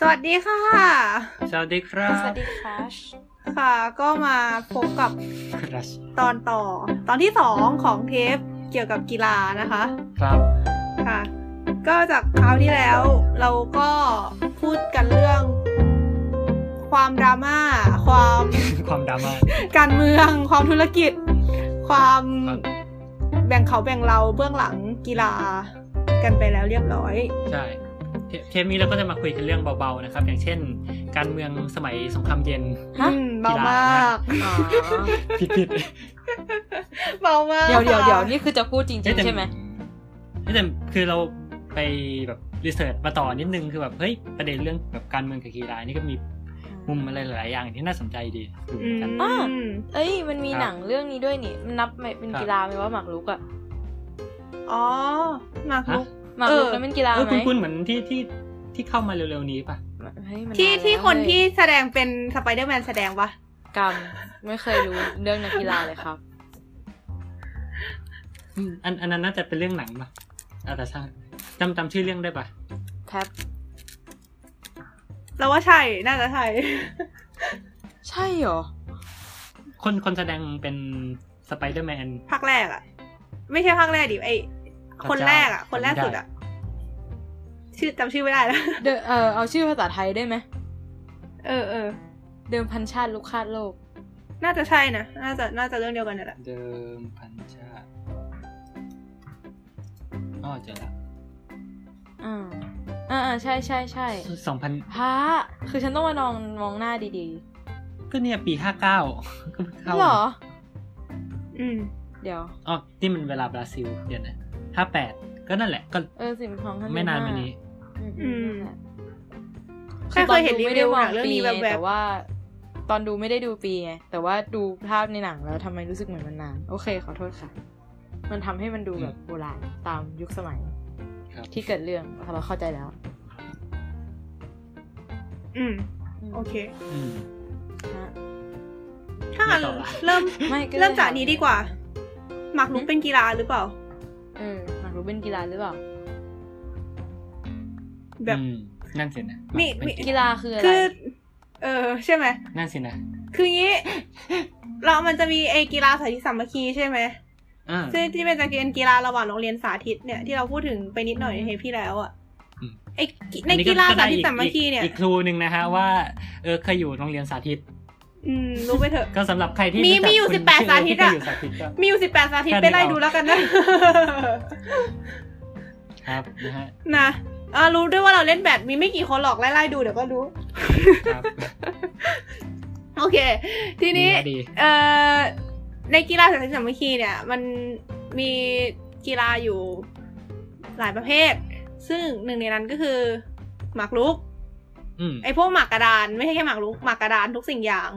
สวัสดีค่ะ สวัสดีครับ สวัสดีค่ะค่ะ ก็มาพบกับครัชตอนต่อ ตอนที่สองของเทปเกี่ยวกับกีฬานะคะ ครับค่ะ ก็จากคราวที่แล้วเราก็พูดกันเรื่อง ความดราม่าความความดราม่าการเมืองความธุรกิจ ความครับแบ่งเขาแบ่งเราเบื้องหลังกีฬากันไปแล้วเรียบร้อย ใช่ เทเทปนี้เราก็จะมาคุยกันเรื่องเบาๆนะครับ อย่างเช่น การเมืองสมัยสงครามเย็นฮะอืมเบามากอ๋อผิดผิดเบามากเดี๋ยวเดี๋ยวค่ะเดี๋ยวนี่คือจะพูดจริงเฮ้ยแต่ๆใช่ไหมแต่คือเราไปแบบรีเสิร์ชมาต่อนิดนึงคือแบบเฮ้ยประเด็นเรื่องแบบการเมืองกับกีฬานี่ก็มีมุมอะไรหลายๆอย่างที่น่าสนใจดีอยู่เหมือนกันอืมเอ้ย มันมีครับหนังเรื่องนี้ด้วยนี่มันนับเป็นครับกีฬาไหมว่าหมากรุกอะอ๋อหมากรุก หมากรุกเออนั้นเป็นกีฬาเออไหมคุณคุณเหมือนที่ที่ที่เข้ามาเร็วๆนี้ป่ะเฮ้ยมันที่นานที่แล้วคนเว้ยที่แสดงเป็นสไปเดอร์แมนแสดงปะกรรมไม่เคยรู้เรื่องนักกีฬาเลยครับอืมอันอันนั้นน่าจะเป็นเรื่องหนังป่ะอะแต่ช่างจำจำชื่อเรื่องได้ป่ะแท็บเราว่าใช่น่าจะใช่ใช่เหรอ คนคนแสดงเป็นสไปเดอร์แมนภาคแรกอะไม่ใช่ภาคแรกดิไอคนแรกอะคนแรกสุดอะ ชื่อจำชื่อไม่ได้แล้วเดอเออเอาชื่อภาษาไทยได้ไหมเออเออเดิมพันชาติลูกคาดโลก น่าจะใช่นะน่าจะน่าจะเรื่องเดียวกันนั่นแหละเดิมพันชาติอ๋อเจอละอ่าอ่าอ่าใช่ใช่ใช่สองพันพระคือฉันต้องมานองมองหน้าดีก็เนี่ยปีห้าเก้าก็เพิ่งๆเข้าเหรอ อืม เดี๋ยวอ๋อนี่มันเวลาบราซิล เดี๋ยวนะห้าแปดก็นั่นแหละ ก็เออสิบของท่านไม่นานมานี้ อืมอือืมมนั่นแหละแค่เคยเห็นตอดูรีไม่วิได้วมอหนังงเรื่องปีนี้ไงแบบแต่ว่า ตอนดูไม่ได้ดูปีไงแต่ว่าดูภาพในหนังแล้วทำไมรู้สึกเหมือนมันนาน โอเคขอโทษค่ะ มันทำให้มันดูแบบโบราณตามยุคสมัยครับที่เกิดเรื่องเราเข้าใจแล้ว อืมมโอเคอืมฮะถ้างั้นไม่ต่อละเริ่มไม่ก็ลยเริ่มจากนี้ดีกว่าหมากรุกเป็นกีฬาหรือเปล่า เออหมากรุกเป็นกีฬาหรือเปล่า แบบอืมนั่นสินะมีเป็นมีกีฬาคืออะไรคือเออใช่ไหมนั่นสินะคืองี้ เรามันจะมีไอกีฬาสาธิตสามัคคีใช่ไหมอ่าซึ่งที่เป็นจะเป็นกีฬาระหว่างโรงเรียนสาธิตเนี่ยที่เราพูดถึงไปนิดหน่อยในเทปที่แล้วอะอืมไอในกีฬาสาธิตสามัคคีเนี่ยอีกครูหนึ่งนะฮะว่าเออเคยอยู่โรงเรียนสาธิต อืมรู้ไปเถอะก็สำหรับใครที่มีรู้จักมีอยู่คุณ18ชื่สาธิตเคยอะอยู่สาธิตก็มีอยู่สิบแปดสาธิตแค่นี้ไปไล่เอาดูแล้วกันนะ ครับนะฮะนะ อ่ารู้ด้วยว่าเราเล่นแบดมีไม่กี่คนหรอกไล่ไล่ดูเดี๋ยวก็รู้ ครับ โอเค ทีนี้ ดีเอ่อ ในกีฬาสาธิตสามัคคีเนี่ย มันมีกีฬาอยู่หลายประเภท ซึ่งหนึ่งในนั้นก็คือหมากรุก อืม ไอพวกหมากกระดานไม่ใช่แค่หมากรุกหมากกระดานทุกสิ่งอย่าง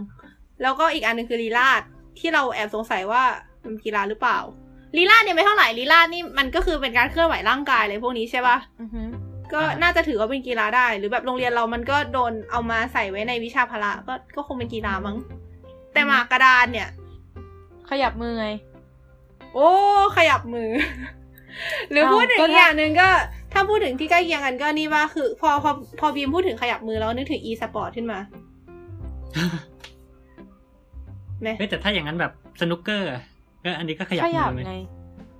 แล้วก็อีกอันหนึงคือลีลาดที่เราแอบสงสัยว่ามันกีฬาหรือเปล่าลีลาดเนี่ยไม่เท่าไหร่ลีลาดนี่มันก็คือเป็นการเคลื่อนไหวร่างกายเลยพวกนี้ใช่ปะ อือฮึ ก็น่าจะถือว่าเป็นกีฬาได้ หรือแบบโรงเรียนเรามันก็โดนเอามาใส่ไว้ในวิชาพละก็ก็คงเป็นกีฬามั้ง แต่หมากกระดานเนี่ย ขยับมือไง โอ้ ขยับมือ หรือเอ้าพูดถึงก็อีกถ้าอย่างหนึ่งก็ ถ้าพูดถึงที่ใกล้เคียงกันก็นี่ว่าคือ พอพอพอบีมพูดถึงขยับมือแล้วนึกถึง e สปอร์ตขึ้นมาไหมเฮ้ยแต่ถ้าอย่างนั้นแบบสนุกเกอร์อะก็อันนี้ก็ขยับขยับมือไหมไง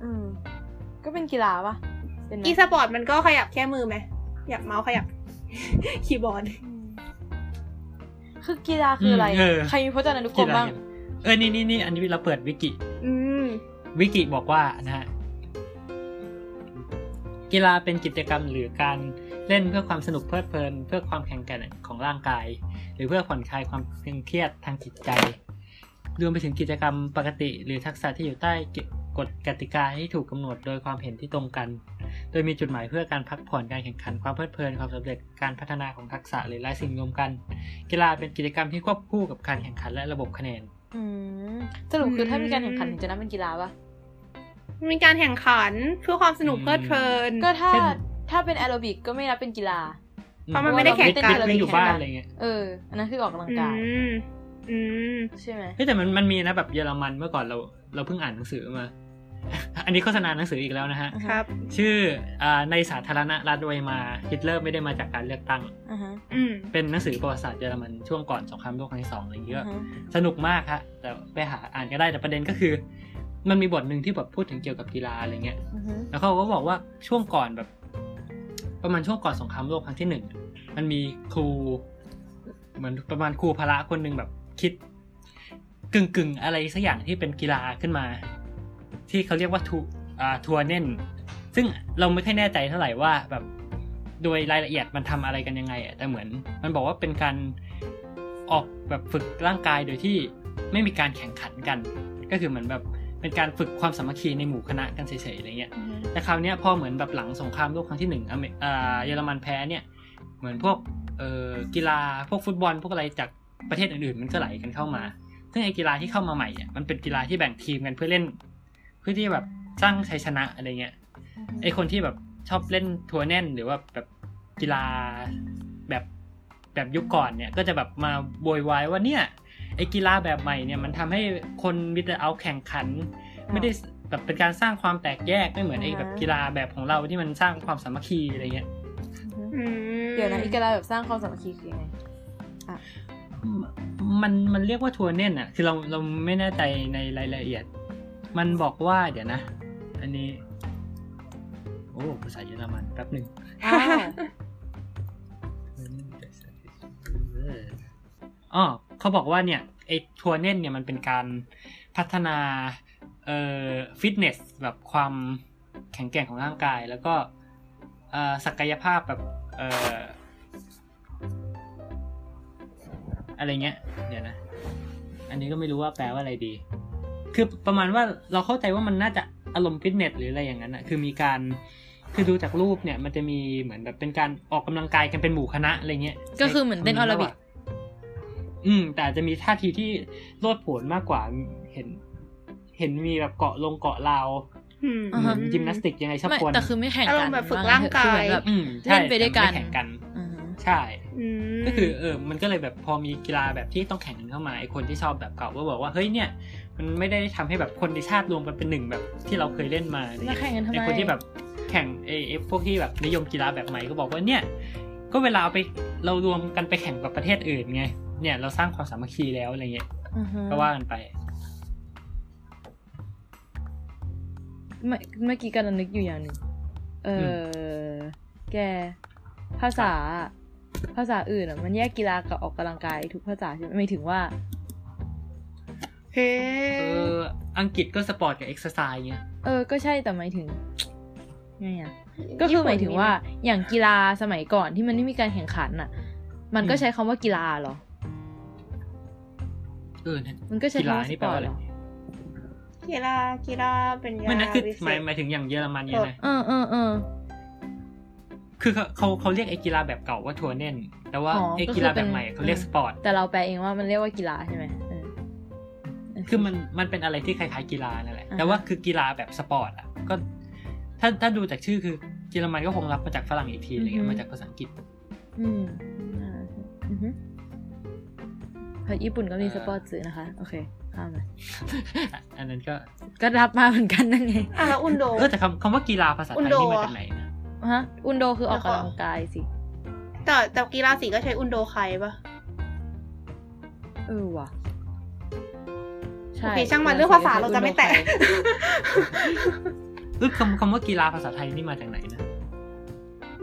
อืมก็เป็นกีฬาปะเป็นไหม อีสปอร์ตมันก็ขยับแค่มือไหมขยับเมาส์ขยับ คีย์บอร์ดอืมคือกีฬาคืออะไรมเออ ใครมีพจนานุกรกีมฬาบ้าง เออนี่นี่นี่อันนี้เราเปิดวิกิ อืม วิกิบอกว่านะฮะกีฬาเป็นกิจกรรมหรือการเล่นเพื่อความสนุกเพลิดเพลิน เพื่อความแข็งแกร่งของร่างกาย หรือเพื่อผ่อนคลายความตึงเครียดทางจิตใจ รวมไปถึงกิจกรรมปกติ หรือทักษะที่อยู่ใต้กฎกติกาที่ถูกกำหนดโดยความเห็นที่ตรงกัน โดยมีจุดหมายเพื่อการพักผ่อนการแข่งขันความเพลิดเพลินความสำเร็จการพัฒนาของทักษะหรือหลายสิ่งรวมกัน กีฬาเป็นกิจกรรมที่ควบคู่กับการแข่งขันและระบบคะแนนอืมสรุปคือมถ้ามีการแข่งขันถึงจะนับเป็นกีฬาปะมีการแข่งขันเพื่อความสนุกอืมเพลิดเพลิน ก็ถ้าเช่นถ้าเป็นแอโรบิกก็ไม่นับเป็นกีฬาเพราะมันไม่ได้แข่งกันไม่อยู่บ้านอะไรเงี้ยเอออันนั้นคือออกกำลังอืกายมอืมใช่ไหมเฮ้ยแต่มันมันมีนะแบบเยอรมันเมื่อก่อนเราเราเพิ่งอ่านหนังสือมา อันนี้โฆษณาหนังสืออีกแล้วนะฮะครับ ชื่ออาในสาธารณรัฐเวมาฮิตเลอร์ไม่ได้มาจากการเลือกตั้งอ่าฮะอืมเป็นหนังสือประวัติศาสตร์เยอรมันช่วงก่อนสงครามโลกครั้งที่สองอะไรอย่างเงี้ยอ่าฮะสนุกมากฮะแต่ไปหาอ่านก็ได้แต่ประเด็นก็คือ มันมีบทหนึ่งที่แบบพูดถึงเกี่ยวกับกีฬาอะไรเงี้ยอือฮึแล้วเขาก็บอกว่าช่วงก่อนแบบ ประมาณช่วงก่อนสงครามโลกครั้งที่หนึ่งมันมีครูเหมือนประมาณครูพละคนหนึ่งแบบคิดกึ่งกึ่งๆอะไรสักอย่างที่เป็นกีฬาขึ้นมา ที่เขาเรียกว่าทูทัวร์เน่นซึ่งเราไม่ค่อยแน่ใจเท่าไหร่ว่าแบบโดยรายละเอียดมันทำอะไรกันยังไงแต่เหมือน มันบอกว่าเป็นการออกแบบฝึกร่างกายโดยที่ไม่มีการแข่งขันกัน ก็คือเหมือนแบบเป็นการฝึกความสามัคคีในหมู่คณะกันเฉยๆอะไรเงี้ยแต่คราวเนี้ยพอเหมือนแบบหลังสงครามโลกครั้งที่หนึ่งเมอ่าเยอรมันแพ้เนี่ย เหมือนพวกเออกีฬาพวกฟุตบอล พวกอะไรจากประเทศอื่นๆ มันก็ไหลกันเข้ามา ซึ่งไอ้กีฬาที่เข้ามาใหม่เนี่ยมันเป็นกีฬาที่แบ่งทีมกันเพื่อเล่น พื่อที่แบบสร้างชัยชนะอะไรเงี้ยไอ้คนที่แบบชอบเล่นทัวร์แน่น หรือว่าแบบกีฬาแบบแบบยุคก่อนเนี่ยก็จะแบบมาโวยวายว่าเนี่ยไอ้กีฬาแบบใหม่เนี่ยมันทำให้คนมีแต่เอาแข่งขัน ไม่ได้แบบเป็นการสร้างความแตกแยกไม่เหมือนไอ้แบบกีฬาแบบของเราที่มันสร้างความสามัคคีอะไรเงี้ยอือฮึอืมเดี๋ยวนะอีกกีฬาแบบสร้างความสามัคคีคือยังไงมันมันเรียกว่าทัวร์เน่นอะ คือเราเราไม่แน่ใจในรายละเอียด มันบอกว่าเดี๋ยวนะ อันนี้ โอ้ภาษาเยอรมันแป๊บหนึ่งอ้าวอ๋อเขาบอกว่าเนี่ยไอ้ทัวร์เน่นเนี่ยมันเป็นการพัฒนาเอ่อฟิตเนสแบบความแข็งแกร่งของร่างกาย แล้วก็เอ่อศักยภาพแบบเอ่ออะไรเงี้ย เดี๋ยวนะ อันนี้ก็ไม่รู้ว่าแปลว่าอะไรดี คือประมาณว่าเราเข้าใจว่ามันน่าจะอารมณ์ฟิตเนสหรืออะไรอย่างนั้นอะคือมีการคือดูจากรูปเนี่ยมันจะมีเหมือนแบบเป็นการออกกำลังกายกันเป็นหมู่คณะอะไรเงี้ย ก็คือเหมือนเต้นออโรบิกอืม แต่อาจจะมีท่าทีที่โลดโผนมากกว่าเห็น เห็นมีแบบเกาะลงเกาะราวอืมอ่าเหมืฮะอนยิมนาสติกยังไงชอบไม่คนแต่คือไม่แข่งอากัรนมณ์แบบฝึกว่งั้นร่างกายคือเหมือนแบบอืมใช่เล่นไปด้วยกันแต่ม่แข่งกันอือฮึใช่อืมก็คือเออมันก็เลยแบบพอมีกีฬาแบบที่ต้องแข่งกันเข้ามาไอคนที่ชอบแบบเก่าก็บอกว่าเฮ้ยเนี่ย มันไม่ได้ทำให้แบบคนในชาติรวมกันเป็นหนึ่งแบบที่เราเคยเล่นมาอะไรแล้วเงี้ยแข่งกันทำไมไอคนที่แบบแข่งไอไอพวกที่แบบนิยมกีฬาแบบใหม่ก็บอกว่าเนี่ย ก็เวลาเอาไปเรารวมกันไปแข่งกับประเทศอื่นไง เนี่ยเราสร้างความสามัคคีแล้วอะไรเงี้ยอือฮึก็ว่ากันไปเมื่อเมื่อกี้กันนึกอยู่อย่างหนึ่งเออแกภาษาภาษาอื่นอะมันแยกกีฬากับออกกำลังกายทุกภาษาใช่ไหมไม่ถึงว่า เฮ้เออ อังกฤษก็สปอร์ตกับ exercise เงี้ยเออ ก็ใช่แต่หมายถึงไงอะก็คือหมายถึงว่าอย่างกีฬาสมัยก่อนที่มันไม่มีการแข่งขันอะ มันก็อืมใช้คำว่ากีฬาเหรอเออเนี่ยมันก็ใช้กีฬาคำว่าสนี่ปแปลอร์ว่าตอะไรเหรอกีฬากีฬาเป็นยาไม่นะคือวิเศหมายษหมายถึงอย่างเยอรมันเนี่ยนะเออเออเออคือเขาเขาเขาเรียกไอ้กีฬาแบบเก่าว่าทัวร์เน่นแต่ว่าอ๋อไอ้ก็คือกีฬาเป็แบนบใหม่เขาเรียกสปอร์ตแต่เราแปลเองว่ามันเรียกว่ากีฬาใช่ไหมเออ คือมันมันเป็นอะไรที่คล้ายๆกีฬานั่นแหละอ่าฮะแต่ว่าคือกีฬาแบบสปอร์ตอะ ก็ถ้าถ้าดูจากชื่อคือเยอรมันก็คงรับมาจากฝรั่งอีกทีอะไรเงี้ยมาจากภาษาอังกฤษ อืมอ่าอือฮึเพราะญี่ปุ่นก็มีเอ่อสปอร์ตสื่อนะคะ โอเคข้ามไปอันนั้นก็ ก็รับมาเหมือนกันนั่นไงอะแล้วอุนโดเออแต่คำคำว่ากีฬาภาษาไทยอุนโดนี่มาอะจากไหนนะฮะอุนโดคือออกแล้วก็กำลังกายสิ แต่แต่กีฬาสีก็ใช้อุนโดไคปะเออว่ะ โอเคช่างมันเรื่องภาษาเราจะไม่แตะเออคำคำว่ากีฬาภาษาไทยนี่มาจากไหนนะ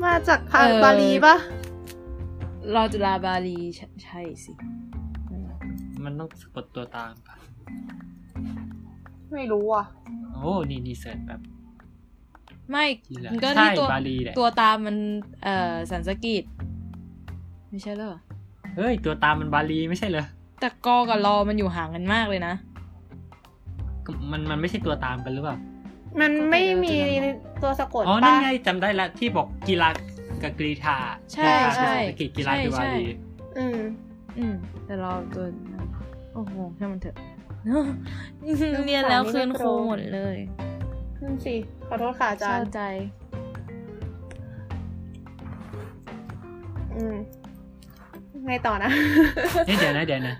มาจากภาบาลีปะรอจุฬาบาลีใช่ใช่สิเออมันต้องสะกดตัวตามปะไม่รู้อะ โอ้นี่นี่เสิร์ชแบบ ไม่กีฬามันก็ใช่ที่ตัวบาลีแหละตัวตามมันเอ่อสันสกฤตไม่ใช่เหรอ เฮ้ย ตัวตามมันบาลีไม่ใช่เหรอ แต่กอกับรอมันอยู่ห่างกันมากเลยนะก็ มันมันไม่ใช่ตัวตามกันหรือเปล่า มันไม่มีตัวสะกดอ๋อนั่ปะนไงจำได้แล้วที่บอกกีฬากับกรีธาใช่กีฬาใช่คือเศรษฐกิจกีฬาคือบาลีใช่อืมอืมแต่เราตัวโอ้โหช่างมันเถอะเรียนแล้วคืนครูหมดเลยนั่นสิขอโทษค่ะอาจารเศร้าย์ใจ อืมไงต่อนะเอ๊ะเดี๋ยวนะเดี๋ยวนะ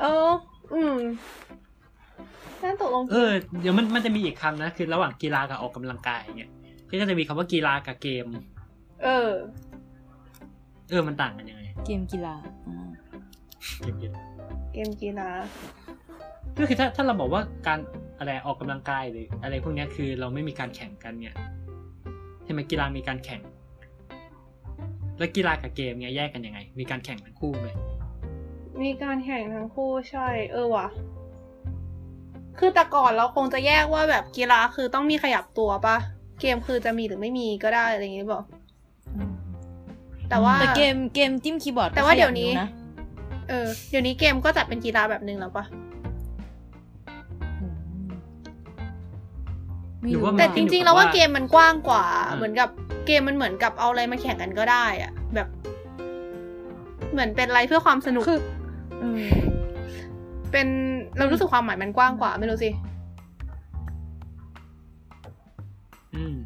เอออืม นั่นตกลงเออเดี๋ยวมันมันจะมีอีกคำนะคือระหว่างกีฬากับออกกำลังกายเนี่ยก็จะมีคำว่ากีฬากับเกม เออ เออมันต่างกันยังไง เกมกีฬาอ่าเกมกีฬาเกมกีฬาก็คือถ้าถ้าเราบอกว่าการอะไรออกกำลังกายหรืออะไรพวกเนี้ยคือเราไม่มีการแข่งกันเนี่ยใช่ไหมกีฬามีการแข่ง แล้วกีฬากับเกมเนี่ยแยกกันยังไง มีการแข่งทั้งคู่เลยมีการแข่งทั้งคู่ใช่ เออว่ะ คือแต่ก่อนเราคงจะแยกว่าแบบกีฬาคือต้องมีขยับตัวปะเกมคือจะมีหรือไม่มีก็ได้อะไรอย่างงี้บอกแต่ว่าแต่เกมเกมจิ้มคีย์บอร์ดแต่ว่าก็ขเดี๋ยวนี้นะเออเดี๋ยวนี้เกมก็จัดเป็นกีฬาแบบนึงแล้วปะอืมไม่หรือว่าแต่มันจขึ้นอยู่ริงๆกับแล้วว่าว่าเกมมันกว้างกว่าอ่า เหมือนกับเกมมันเหมือนกับเอาอะไรมาแข่งกันก็ได้อะแบบ เหมือนเป็นอะไรเพื่อความสนุกคือ เออเป็นเรารู้สึกความหมายมันกว้างกว่า ไม่รู้สิอืม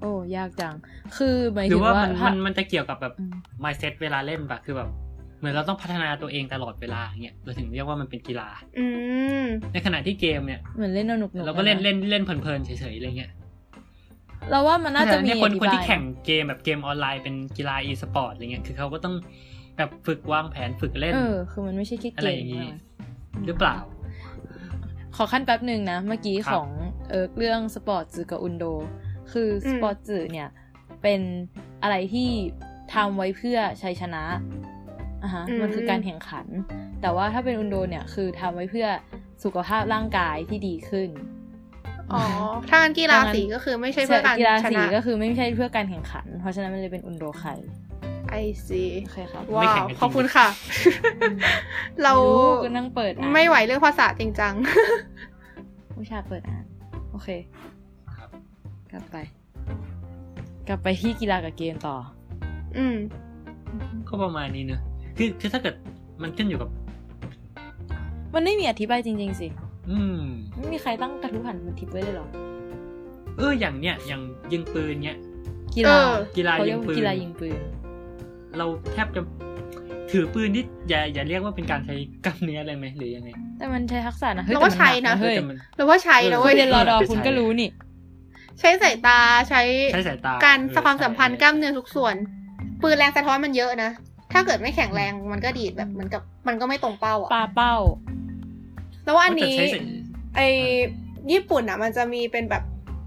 โอ้ยากจัง คือหมายหรืถึองว่าว่ามันถ้ามันมันจะเกี่ยวกับแบบอืม mindset เวลาเล่นปะคือแบบ เหมือนเราต้องพัฒนาตัวเองตลอดเวลาอย่างเงี้ยเราถึงเรียกว่ามันเป็นกีฬา อืมในขณะที่เกมเนี่ยเหมือนเล่นสนุกๆเราก็เล่นอะะเล่นเล่นเพลินๆเฉยๆอะไรเงี้ยเราว่ามันน่าจะมีเนี่ยคนอธิคนบายที่แข่งเกมแบบเกมออนไลน์เป็นกีฬา e สปอร์ตอะไรเงี้ยคือเขาก็ต้องแบบฝึกวางแผนฝึกเล่นเออคือมันไม่ใช่แค่อะเกไรมอย่างงี้นะ หรือเปล่า ขอขั้นแป๊บหนึ่งนะ เมื่อกี้ครับของเออเรื่องสปอร์ตจือกับอุนโด คืออมสปอร์ตจือเนี่ย เป็นอะไรที่ทำไว้เพื่อชัยชนะอะฮะอืมมันคือการแข่งขัน แต่ว่าถ้าเป็นอุนโดเนี่ยคือทำไว้เพื่อสุขภาพร่างกายที่ดีขึ้นอ๋อถ้างั้นกีฬาถ้างั้นสีก็คือไม่ใช่เพื่อการกีฬาชสีนะก็คือไม่ใช่เพื่อการแข่งขัน เพราะฉะนั้นมันเลยเป็นอุนโดไค ไอซีโอเคครับไม่ว้าแข่วงกันจริงขอบคุณค่ะ เราก็นั่งเปิดอ่านไม่ไหวเรื่องภาษาจริงจังวิชาเปิดอ่านโอเคครับกลับไป กลับไปที่กีฬากับเกมต่อ อืม ก็ประมาณนี้เนอะคือคือถ้าเกิดมันขึ้นอยู่กับ มันไม่มีอธิบายจริง ๆ สิ อืม ไม่มีใครตั้งกระทู้หันมันทิปไว้เลยเหรอ เอออย่างเนี้ยอย่างยิงปืนเนี้ย กีฬาเออกีฬาเขาเรียกยิงปืว่านกีฬายิงปืน เราแทบจะถือปืนที่อย่าอย่าเรียกว่าเป็นการใช้กล้ามเนื้ออะไรไหมหรือยังไง แต่มันใช้ทักษะนะเฮ้ยเราว่าแต่มัใช้นะหกเฮ้ยแต่มันเราว่าใช้นะเออเว้ยเรียนรอดอใช่คุณก็รู้นี่ ใช้สายตาใช้ใช้สายตาการเออความสัมพันธ์กใช่ล้ามเนื้อทุกส่วน ปืนแรงสะท้อนมันเยอะนะถ้าเกิดไม่แข็งแรงมันก็ดีดแบบเหมือนกับมันก็ไม่ตรงเป้าปอะลาเป้า แล้วว่าอันแต่นี้ใช้สายไอญี่ปุ่นอะมันจะมีเป็นแบบ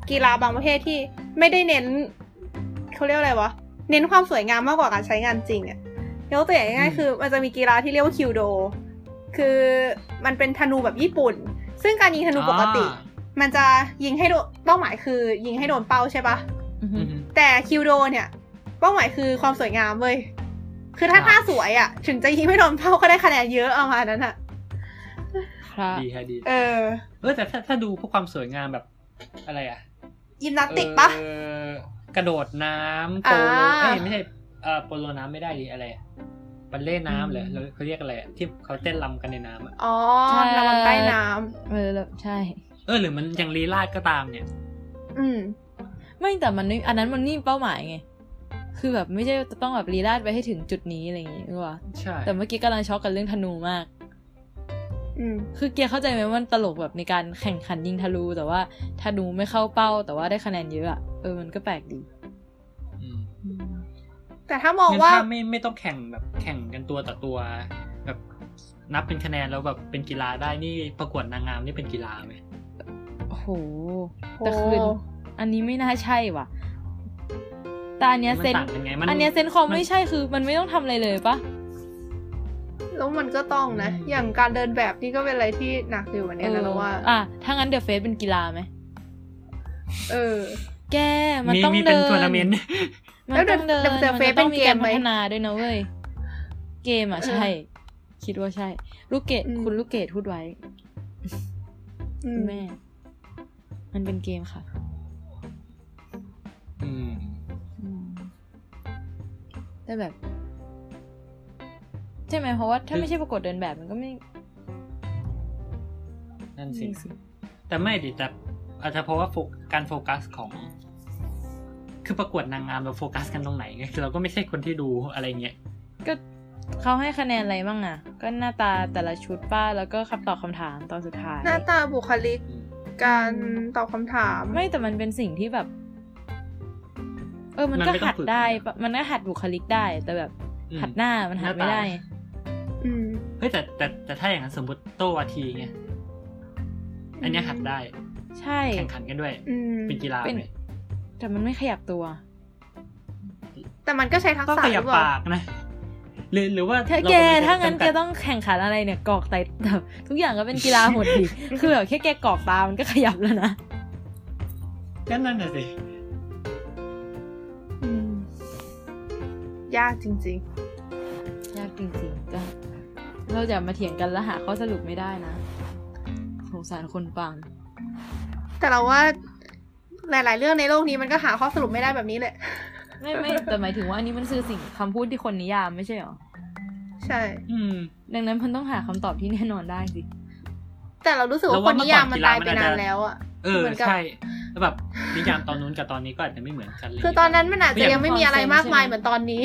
กีฬาบางประเภทที่ไม่ได้เน้นเขาเรียกว่าอะไรวะ เน้นความสวยงามมากกว่าการใช้งานจริงอะยกตัวอย่างง่ายๆคือ มันจะมีกีฬาที่เรียกว่าคิวโด คือมันเป็นธนูแบบญี่ปุ่น ซึ่งการยิงธนูปกติอ่ามันจะยิงให้โดนเป้าหมายคือ ยิงให้โดนเป้าใช่ปะอือฮึอือฮึแต่คิวโดเนี่ย เป้าหมายคือความสวยงามเว้ยคือถ้าครับท่าสวยอะ ถึงจะยิงไม่โดนเป้าก็ได้คะแนนเยอะเอามาณนั้นอะครับดีค่ะดี เออ เออแต่ถ้าถ้าดูพวกความสวยงามแบบอะไรอะยิมนาสติกปะเออ กระโดดน้ำโปโลอ่าเอ้ยไม่ใช่เอ่อโปโลน้ำไม่ได้ดิอะไรอะบัลเล่น้ำเหรอแล้วเขาเรียกอะไรอะที่เขาเต้นรำกันในน้ำอะอ๋อใช่ระวังใต้น้ำเออแล้วใช่ เออหรือมันอย่างลีลาดก็ตามเนี่ย อืม ไม่แต่มันไม่อันนั้นมันนี่เป้าหมายไงคือแบบไม่ใช่จะต้องแบบรีลาดไปให้ถึงจุดนี้อะไรอย่างงี้หรือว่าใช่แต่เมื่อกี้กำลังช็อกกับเรื่องธนูมากอืม คือเกียร์เข้าใจไหมว่ามันตลกแบบในการแข่งขันยิงธนูแต่ว่าธนูไม่เข้าเป้า แต่ว่าได้คะแนนเยอะอะเออมันก็แปลกดีอืมแต่ถ้ามองงั้นว่าถ้าไม่ไม่ต้องแข่งแบบแข่งกันตัวต่อตัว แบบนับเป็นคะแนนแล้วแบบเป็นกีฬาได้นี่ประกวดนางงามนี่เป็นกีฬาไหมโอ้โหโอ้แต่คืออันนี้ไม่น่าใช่ว่ะแต่อันเนี้ยมัเซนต่างกันไงมันอันเนี้ยเซนคอมมันไม่ใช่คือ มันไม่ต้องทำอะไรเลยปะ แล้วมันก็ต้องนะอืมอย่างการเดินแบบนี่ก็เป็นอะไรที่หนักอยู่เหมือนกันนะเราว่า อะถ้างั้นเดอะเฟสเป็นกีฬาไหมเออ แกมันมีต้องมีเป็นเดินทัวร์นาเมนต์มันต้องเดินแล้ว The มัน Face จะต้องมีการเป็นเกมไหมพัฒนาด้วยนะเว้ย เกมอะเออใช่ คิดว่าใช่ ลูกเกดอืมคุณลูกเกดพูดไว้อืคุณแม่ มันเป็นเกมค่ะอืมอืมแต่แบบ ใช่ไหมเพราะว่าถ้าไม่ใช่ประกวดเดินแบบมันก็ไม่ นั่นสินี่สิแต่ไม่ดิแต่อาจจะเพราะว่าโฟกการโฟกัสของ คือประกวดนางงามเราโฟกัสกันตรงไหนไงคือเราก็ไม่ใช่คนที่ดูอะไรเงี้ยก็เขาให้คะแนนอะไรบ้างอะ ก็หน้าตาแต่ละชุดป้าแล้วก็คำตอบคำถามตอนสุดท้าย หน้าตาบุคลิกอืมการตอบคำถาม ไม่แต่มันเป็นสิ่งที่แบบ เออมันมันก็ไม่ต้องหัดฝึกได้ปะมันก็หัดบุคลิกได้ แต่แบบอืมหัดหน้ามันหัดไม่ได้หน้าตอืม เฮ้ยแต่แต่แต่ถ้าอย่างนั้นสมมติโต้วาทีไงอันเนี้ยหัดได้ ใช่แข่งขันกันด้วยอืมเป็นกีฬาเป็นไหมแต่มันไม่ขยับตัว แต่มันก็ใช้ทักต้องษะขหยัรืบอเปล่าปากนะหรือหรือว่าถ้าเรแกไม่ถ้างั้นจำแกกัดต้องแข่งขันอะไรเนี่ยกรอกไตแบบทุกอย่างก็เป็นกีฬาหมดดิคือแบบแค่แกกรอกตามันก็ขยับแล้วนะก็นั่นน่ะสิอืมยากจริงยากจริงๆจ้ะ เราจะมาเถียงกันแล้วหาข้อสรุปไม่ได้นะ สงสารคนฟังๆแต่เราว่าหลาย ๆ เรื่องในโลกนี้มันก็หาข้อสรุปไม่ได้แบบนี้แหละ ไม่ไม่แต่หมายถึงว่าอันนี้มันคือสิ่งคำพูดที่คนนิยามไม่ใช่หรอ ใช่ อืม ดังนั้นมันต้องหาคำตอบที่แน่นอนได้สิ แต่เรารู้สึกว่าเราคว่านนิยามมันเมื่อก่อนตายไปกีฬามันนานอาจจะแล้วอะเออเหมือนกับใช่แล้วแบบนิยามตอนนู้นกับตอนนี้ก็อาจจะไม่เหมือนกันเลยคือตอนนั้นมันอาจจะยังไม่มีอะไรมากมายเหมือนตอนนี้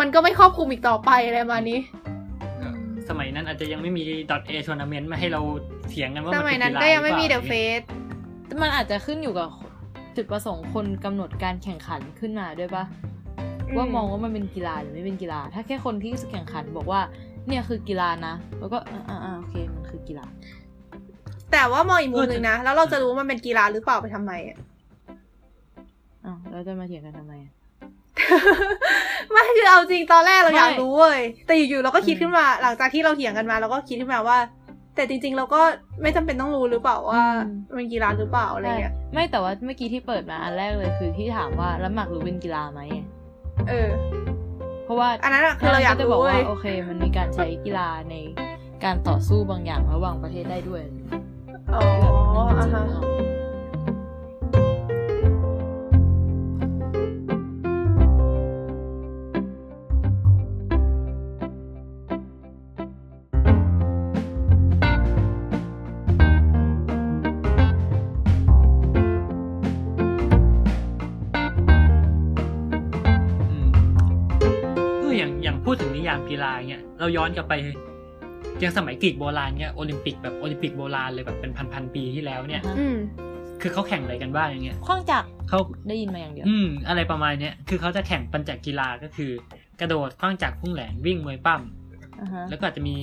มันก็ไม่ครอบคลุมอีกต่อไปอะไรประมาณนี้ สมัยนั้นอาจจะยังไม่มี .a tournament มาให้เราเถียงกันว่าสมันมัยเป็นนั้นฬาก็ยังไม่มีหเดรืออะปเฟล่าสมันอาจจะขึ้นอยู่กับจุดประสงค์คนกำหนดการแข่งขันขึ้นมาด้วยปะว่ามองว่ามันเป็นกีฬาหรือไม่เป็นกีฬา ถ้าแค่คนที่แข่งขันบอกว่า เนี่ยคือกีฬานะ แล้วก็อ่าอ่าอ่าโอเคมันคือกีฬา แต่ว่ามองอีกมุมหนึ่งนะ แล้วเราจะรู้ว่ามันเป็นกีฬาหรือเปล่าไปทำไมอะอ้าวแล้วจะมาเถียงกันทำไมอะ ไม่คือเอาจริงตอนแรกเราไม่อยากรู้เว้ยแต่อยู่ๆเราก็คิดขึ้นมาหลังจากที่เราเถียงกันมาเราก็คิดขึ้นมาว่า แต่จริง ๆ เราก็ไม่จำเป็นต้องรู้หรือเปล่าว่ามันเป็นกีฬาหรือเปล่าอะไรใช่เงี้ยไม่แต่ว่าเมื่อกี้ที่เปิดมาอันแรกเลยคือที่ถามว่าแล้วหมากรู้เป็นกีฬาไหมเออ เพราะว่าอันนั้นอะคือเราอยากจะรู้บอกเว้ว่ายโอเค มันมีการใช้กีฬาในการต่อสู้บางอย่างระหว่างประเทศได้ด้วยอ๋อที่แบบมันอ่ามีฮะ กีฬาเนี่ยเราย้อนกลับไปยังสมัยกรีกโบราณเนี่ยโอลิมปิกแบบโอลิมปิกโบราณเลยแบบเป็นพันพันๆปีที่แล้วเนี่ยอ่าฮะอืมคือเขาแข่งอะไรกันบ้างอย่างเงี้ยคว้างจักรเขาได้ยินมาอย่างเดียวอืมอะไรประมาณเนี้ยคือเขาจะแข่งปัญจกีฬาก็คือ กระโดดขว้างจักรพุ่งแหลนวิ่งมวยปั้มอ่าฮะแล้วก็อาจจะมี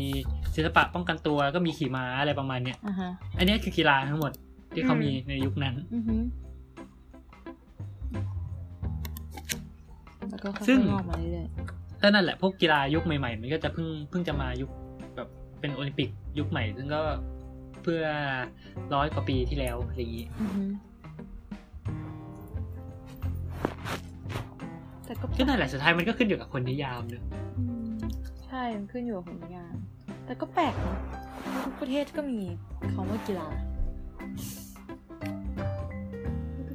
ศิลปะป้องกันตัวแล้วก็มีขี่ม้าอะไรประมาณเนี้ยอ่าฮะอันเนี้ยคือกีฬาทั้งหมดที่เขาอืมมีในยุคนั้นอือฮึแล้วก็ค่อยซึ่งๆงอ กมาเรื่อยก็นั่นแหละพวกกีฬายุคใหม่ๆ มันก็จะเพิ่งเพิ่งจะมายุคแบบเป็นโอลิมปิกยุคใหม่ ซึ่งก็เพื่อร้อยกว่าปีที่แล้วอะไรอย่างนี้ๆอือฮึแต่ก็ก็นั่นแหละสุดท้ายมันก็ขึ้นอยู่กับคนนิยามเนอะอืมใช่ มันขึ้นอยู่กับผลงานแต่ก็แปลกนะทุกประเทศก็มีคำว่ากีฬา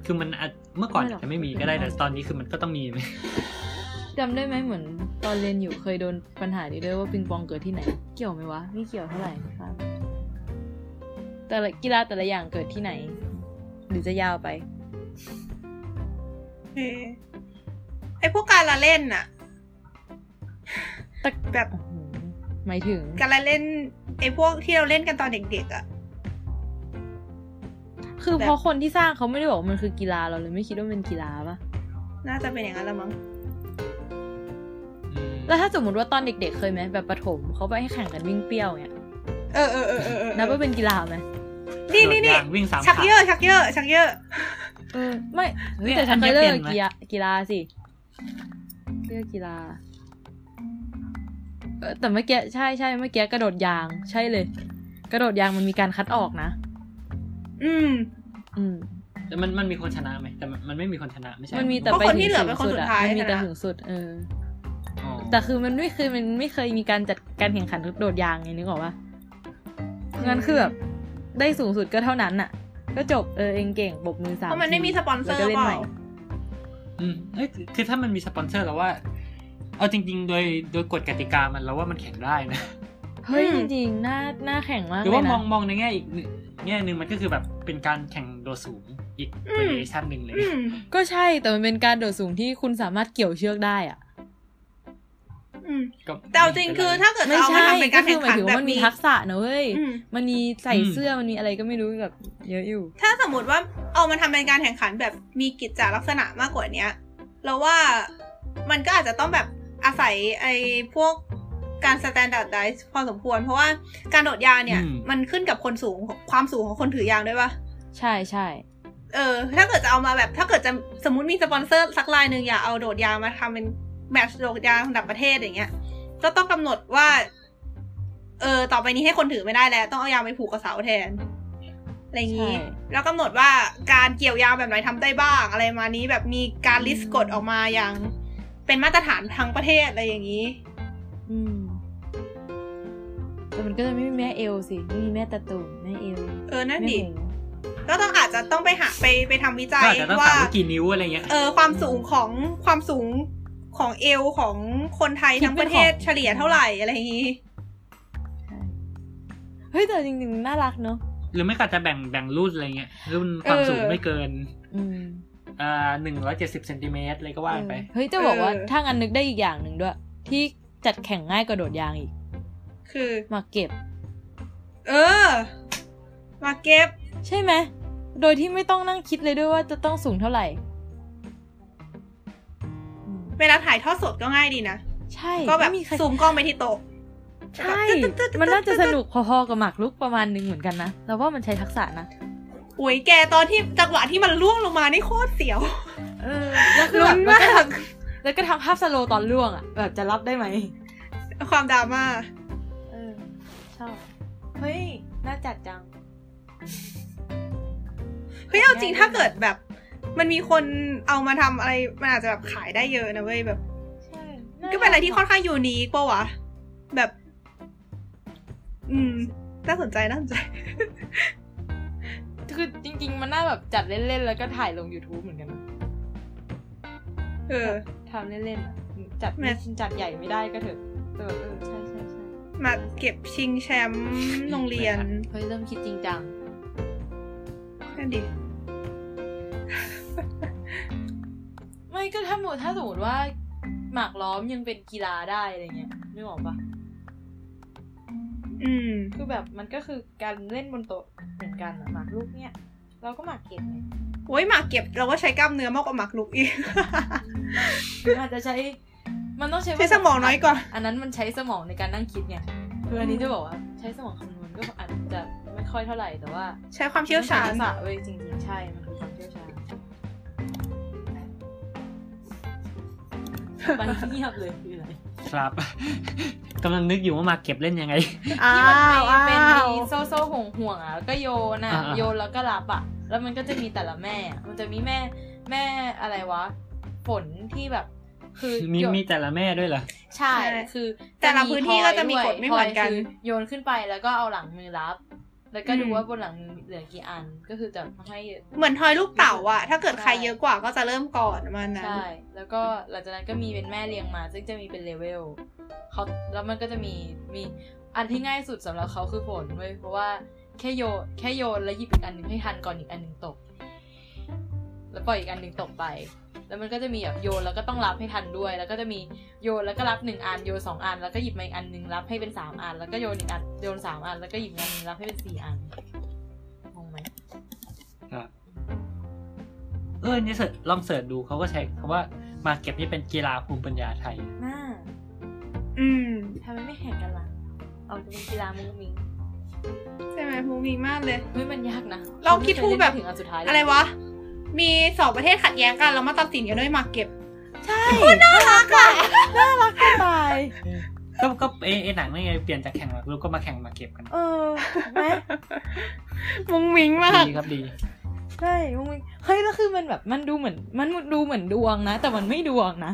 คือมันอาจเมื่อก่อนไม่หรอาอกจจะไม่มีก็ได้แต่ตอนนี้คือมันก็ต้องมีไหม จำได้ไหมเหมือนตอนเรียนอยู่เคยโดนปัญหานี้ด้วยว่าปิงปองเกิดที่ไหน เกี่ยวไหมวะไม่เกี่ยวเท่าไหร่ครับ แต่ละกีฬาแต่ละอย่างเกิดที่ไหน หรือจะยาวไปเออไอพวกการละเล่นอะแต่แบบอื้อหือหมายถึง การละเล่นไอพวกที่เราเล่นกันตอนเด็กๆอะคือแบบเพราะคนที่สร้างเขาไม่ได้บอกว่ามันคือกีฬาเราเลยไม่คิดว่ามันเป็นกีฬาปะน่าจะเป็นอย่างนั้นละมั้งอืม แล้วถ้าสมมติว่าตอนเด็ก ๆ เคยไหมแบบประถมเขาไปให้แข่งกันวิ่งเปรี้ยวเนี่ยเออเออเออเออเออนับว่าเป็นกีฬาไหมนี่นี่นี่โดดยางวิ่งสามชักขาเยอะชักเยอะชักเยอะเออไม่เนี่ยแต่ฉันอันเคเนี้ยยเลิกเป็นไหมกีฬากีฬาสิเลือกกีฬาเออแต่เมื่อกี้ใช่ใช่เมื่อกี้กระโดดยาง ใช่เลย กระโดดยางมันมีการคัดออกนะ อืม อืมแต่มันมันมีคนชนะไหมแต่มันมันไม่มีคนชนะไม่ใช่มันมีแต่เพราะไปคนถึที่งเหลือสูเป็งนคนสุดสุดอะท้ายมันมีแต่นะถึงสุด เอออ๋อ แต่คือมันไม่คือมันไม่เคยมีการจัดการแข่งขันโดดยางไงนึกออกปะงั้นคือแบบได้สูงสุดก็เท่านั้นน่ะ ก็จบเออเองเก่งปรบมือสามเพราะมันไม่มีสปอนเซอร์แล้วก็เล่นเปใหล่าม่อืมเอ้ยคือถ้ามันมีสปอนเซอร์แล้วว่า เอาจริง ๆ โดยโดยกฎกติกามันเราว่ามันแข่งได้นะเฮ้ยอืจมริงๆน่าน่าแข่งมากหรือเลว่ายมอนะงมองในแง่อีกหนึ่งแง่หนึ่งมันก็คือแบบเป็นการแข่งโดดสูงอีกอืเวมอร์ชันหนึ่งเลยอืมก็ใช่แต่มันเป็นการโดดสูงที่คุณสามารถเกี่ยวเชือกได้อะออืมก็ แต่เอาจริงคือถ้าเกิดจะไม่เอามาใช่ทำเป็นก็การคืแข่องหมายขันถึงแบว่าบมันมีนี้ทักษะนะเว้ยอืมมันมีใส่เสื้อมันมีอะไรก็ไม่รู้แบบเยอะอยู่ ถ้าสมมติว่าเอามาทำเป็นการแข่งขันแบบมีกิจจลักษณะมากกว่าเนี้ยเราว่ามันก็อาจจะต้องแบบอาศัยไอ้พวกการ standardize พอสมควร เพราะว่าการโดดยางเนี่ยอืมมันขึ้นกับคนสูงความสูงของคนถือยางด้วยปะใช่ใช่เออ ถ้าเกิดจะเอามาแบบ ถ้าเกิดจะสมมติมีสปอนเซอร์สักรายหนึ่งอยากเอาโดดยางมาทำเป็น แมตช์โดดยางระดับประเทศอย่างเงี้ย ก็ต้องกำหนดว่า เออ ต่อไปนี้ให้คนถือไม่ได้แล้ว ต้องเอายางไปผูกกับเสาแทนอะไรอย่างนี้ แล้วกำหนดว่าการเกี่ยวยางแบบไหนทำได้บ้าง อะไรมานี้แบบมีการลิสต์กฎออกมาอย่าง เป็นมาตรฐานทั้งประเทศอะไรอย่างนี้ อืมแต่มันก็จะไม่มีแม่เอลสิไม่มีแม่ตะตุ่มแม่เอลเออนั่นแม่ดิหูก็ต้องอาจจะต้องไปหาไปไปทำวิจัก็ยอาจจะต้องว่าถามว่ากี่นิ้วอะไรเงี้ยเออความสูงของความสูง ของเอวของคนไทยทั้งประเทศเฉลี่ยเท่าไหร่อะไรอย่างนี้ใช่เฮ้ยแต่จริงๆน่ารักเนอะหรือไม่ก็อาจจะแบ่งแบ่งรุ่นอะไรเงี้ยรุ่นความเออสูงไม่เกินอืมอ่าหนึ่งร้อยเจ็ดสิบเซนติเมตรอะไรก็ว่าไปเออเฮ้ยจะบอกว่าเออถ้างันนึกได้อีกอย่างหนึ่งด้วย ที่จัดแข่งง่ายกว่าโดดยางอีก คือมาเก็บ เออ มาเก็บ ใช่ไหมโดยที่ไม่ต้องนั่งคิดเลยด้วยว่าจะต้องสูงเท่าไหร่อืม เวลาถ่ายทอดสดก็ง่ายดีนะ ใช่ ก็แบบไม่มีใครซูมกล้องไปที่โต๊ะใช่ตึ๊ดตึ๊ดตึ๊ดตึ๊ดมันน่าจะสนุกพอๆกับหมากรุกประมาณนึงเหมือนกันนะแต่ว่ามันใช้ทักษะนะอุ้ยแกตอนที่จังหวะที่มันล่วงลงมานี่โคตรเสียว เออแล้วคือลุ้แบบนแล้วมาก็กแล้วก็ทำภาพสโลว์ตอนล่วงอะ แบบจะรับได้ไหม ความดราม่า เออ ชอบ เฮ้ย น่าจัดจัง เฮ้ย เอาจริงถ้าเกิดแบบ มันมีคนเอามาทำอะไรมันอาจจะแบบขายได้เยอะนะเว้ยแบบใช่ก็เป็นอะไรที่ค่อนข้างยูนิคปะวะ แบบ อืมน่าสนใจน่าสนใจ คือจริง ๆ มันน่าแบบจัดเล่น ๆ แล้วก็ถ่ายลง YouTube เหมือนกันนะเออทำเล่นๆอะจัดแม่จัดใหญ่ไม่ได้ก็เถอะเออเออใช่ใช่ใช่มาเก็บชิงแชมป์โรงเรียน เฮ้ย เริ่มคิดจริงจังนั่นดิ ก็ถ้าหมดถ้าสมมติว่า หมากล้อมยังเป็นกีฬาได้อะไรเงี้ยนึกออกปะอืม คือแบบมันก็คือการเล่นบนโต๊ะเหมือนกันอะหมากรุกเนี่ย เราก็หมากเก็บไงโอ้ยหมากเก็บเราก็ใช้กล้ามเนื้อมากกว่าหมากลุกอีกคืออาจจะใช้ มันต้องใช้ใช้สมองน้อยกว่า อันนั้นมันใช้สมองในการนั่งคิดไงคืออันนี้จะบอกว่าใช้สมองคำนวณก็อาจจะไม่ค่อยเท่าไหร่แต่ว่า ใช้ความเชี่ยวชาญทักษะเว้ยจริงๆใช่มันคือความเชี่ยวชาญ ไปเงียบเลยคืออะไรครับกำลังนึกอยู่ว่ามาเก็บเล่นยังไงอ้าที่มันวอ้าเป็นวมีโซ่โซ่ห่วงห่วงๆอะแล้วก็โยนอะอ่าๆโยนแล้วก็รับอะ แล้วมันก็จะมีแต่ละแม่อะมันจะมีแม่แม่อะไรวะฝนที่แบบ คือมีโยนมีแต่ละแม่ด้วยเหรอใช่คือแต่ละพื้นที่ก็จะมีกฎไม่เหมือนกันทยคืโยนขึ้นไปแล้วก็เอาหลังมือรับ แล้วก็ดูอืมว่าบนหลังมือเหลือกี่อันก็คือจะให้เหมือนทอยลูกเต่าอะถ้าเกิดใครเยอะกว่าก็จะเริ่มก่อนประมันนั้นใช่แล้วก็หลังจากนั้นก็มีเป็นแม่เรียงมา ซึ่งจะมีเป็นเลเวลเขาแล้วมันก็จะมีมีอันที่ง่ายสุดสำหรับเขาคือฝนเว้ยเพราะว่าแค่โยนแค่โยนแล้วหยิบอีกอันหนึ่งให้ทันก่อนอีกอันหนึ่งตก แล้วปล่อยอีกอันหนึ่งตกไป แล้วมันก็จะมีแบบโยนแล้วก็ต้องรับให้ทันด้วย แล้วก็จะมีโยนแล้วก็รับหนึ่งอันโยนสองอัน แล้วก็หยิบมาอีกอันหนึ่งรับให้เป็นสามอัน แล้วก็โยนอีกอันโยนสามอัน แล้วก็หยิบอีกอันหนึ่งรับให้เป็นสี่อันงงไหมครับเออเนี่ยเสิร์ชลองเสิร์ชดูเขาก็ใช้คำว่ามาเก็บนี่เป็นกีฬาภูมิปัญญาไทยน่าอืมทำไมไม่แข่งกันล่ะเอาจะเป็นกีฬามุ้งมิงใช่ไหมมูมีมากเลยเฮ้ยมันยากนะลองคิดดูแบบถึงอันสุดท้ายเลยอะไรวะ มีสองประเทศขัดแย้งกันแล้วมาตัดสินกันด้วยหมากเก็บ ใช่น่ารักอะน่ารักจะตายก็ก็เอเอหนังนี่ไงเปลี่ยนจากแข่งหมากรุกก็มาแข่งมาเก็บกัน เออไหมมุงมิงมากดีครับดีใช่มุ้งมิงเฮ้ยแล้วคือมันแบบมันดูเหมือน มันดูเหมือนดวงนะ แต่มันไม่ดวงนะ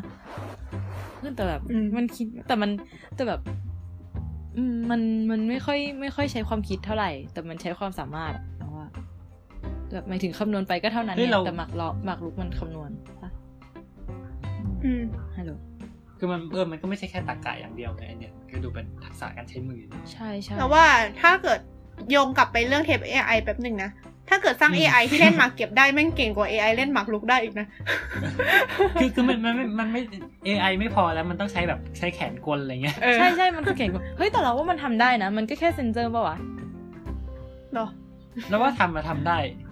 คือแต่แบบอืมมันคิดแต่มันแต่แบบอืมมันมันไม่ค่อยไม่ค่อยใช้ความคิดเท่าไหร่ แต่มันใช้ความสามารถ แบบหมายถึงคำนวณไปก็เท่านั้นเฮ้ยเนี่ยเราแต่หมากล้อหมากรุกมันคำนวณปะอืมฮัลโหลคือมันเออมันก็ไม่ใช่แค่ตรรกะอย่างเดียวไงอันเนี่ยคือดูเป็นทักษะการใช้มือ ใช่ใช่แต่ว่าถ้าเกิดโยงกลับไปเรื่องเทป AI แป๊บหนึ่งนะ ถ้าเกิดสร้างอืม AI ที่เล่นหมากเก็บได้แม่งเก่งกว่า AI เล่นหมากรุกได้อีกนะ คือคือมันมันมันมันไม่ AI ไม่พอแล้วมันต้องใช้แบบใช้แขนกลอะไรเงี้ยเออใช่ใช่มันคือเก่งกว่า เฮ้ยแต่เราว่ามันทำได้นะ มันก็แค่เซนเซอร์ป่าวะเหรอ แล้วว่าทำมาทำได้อืม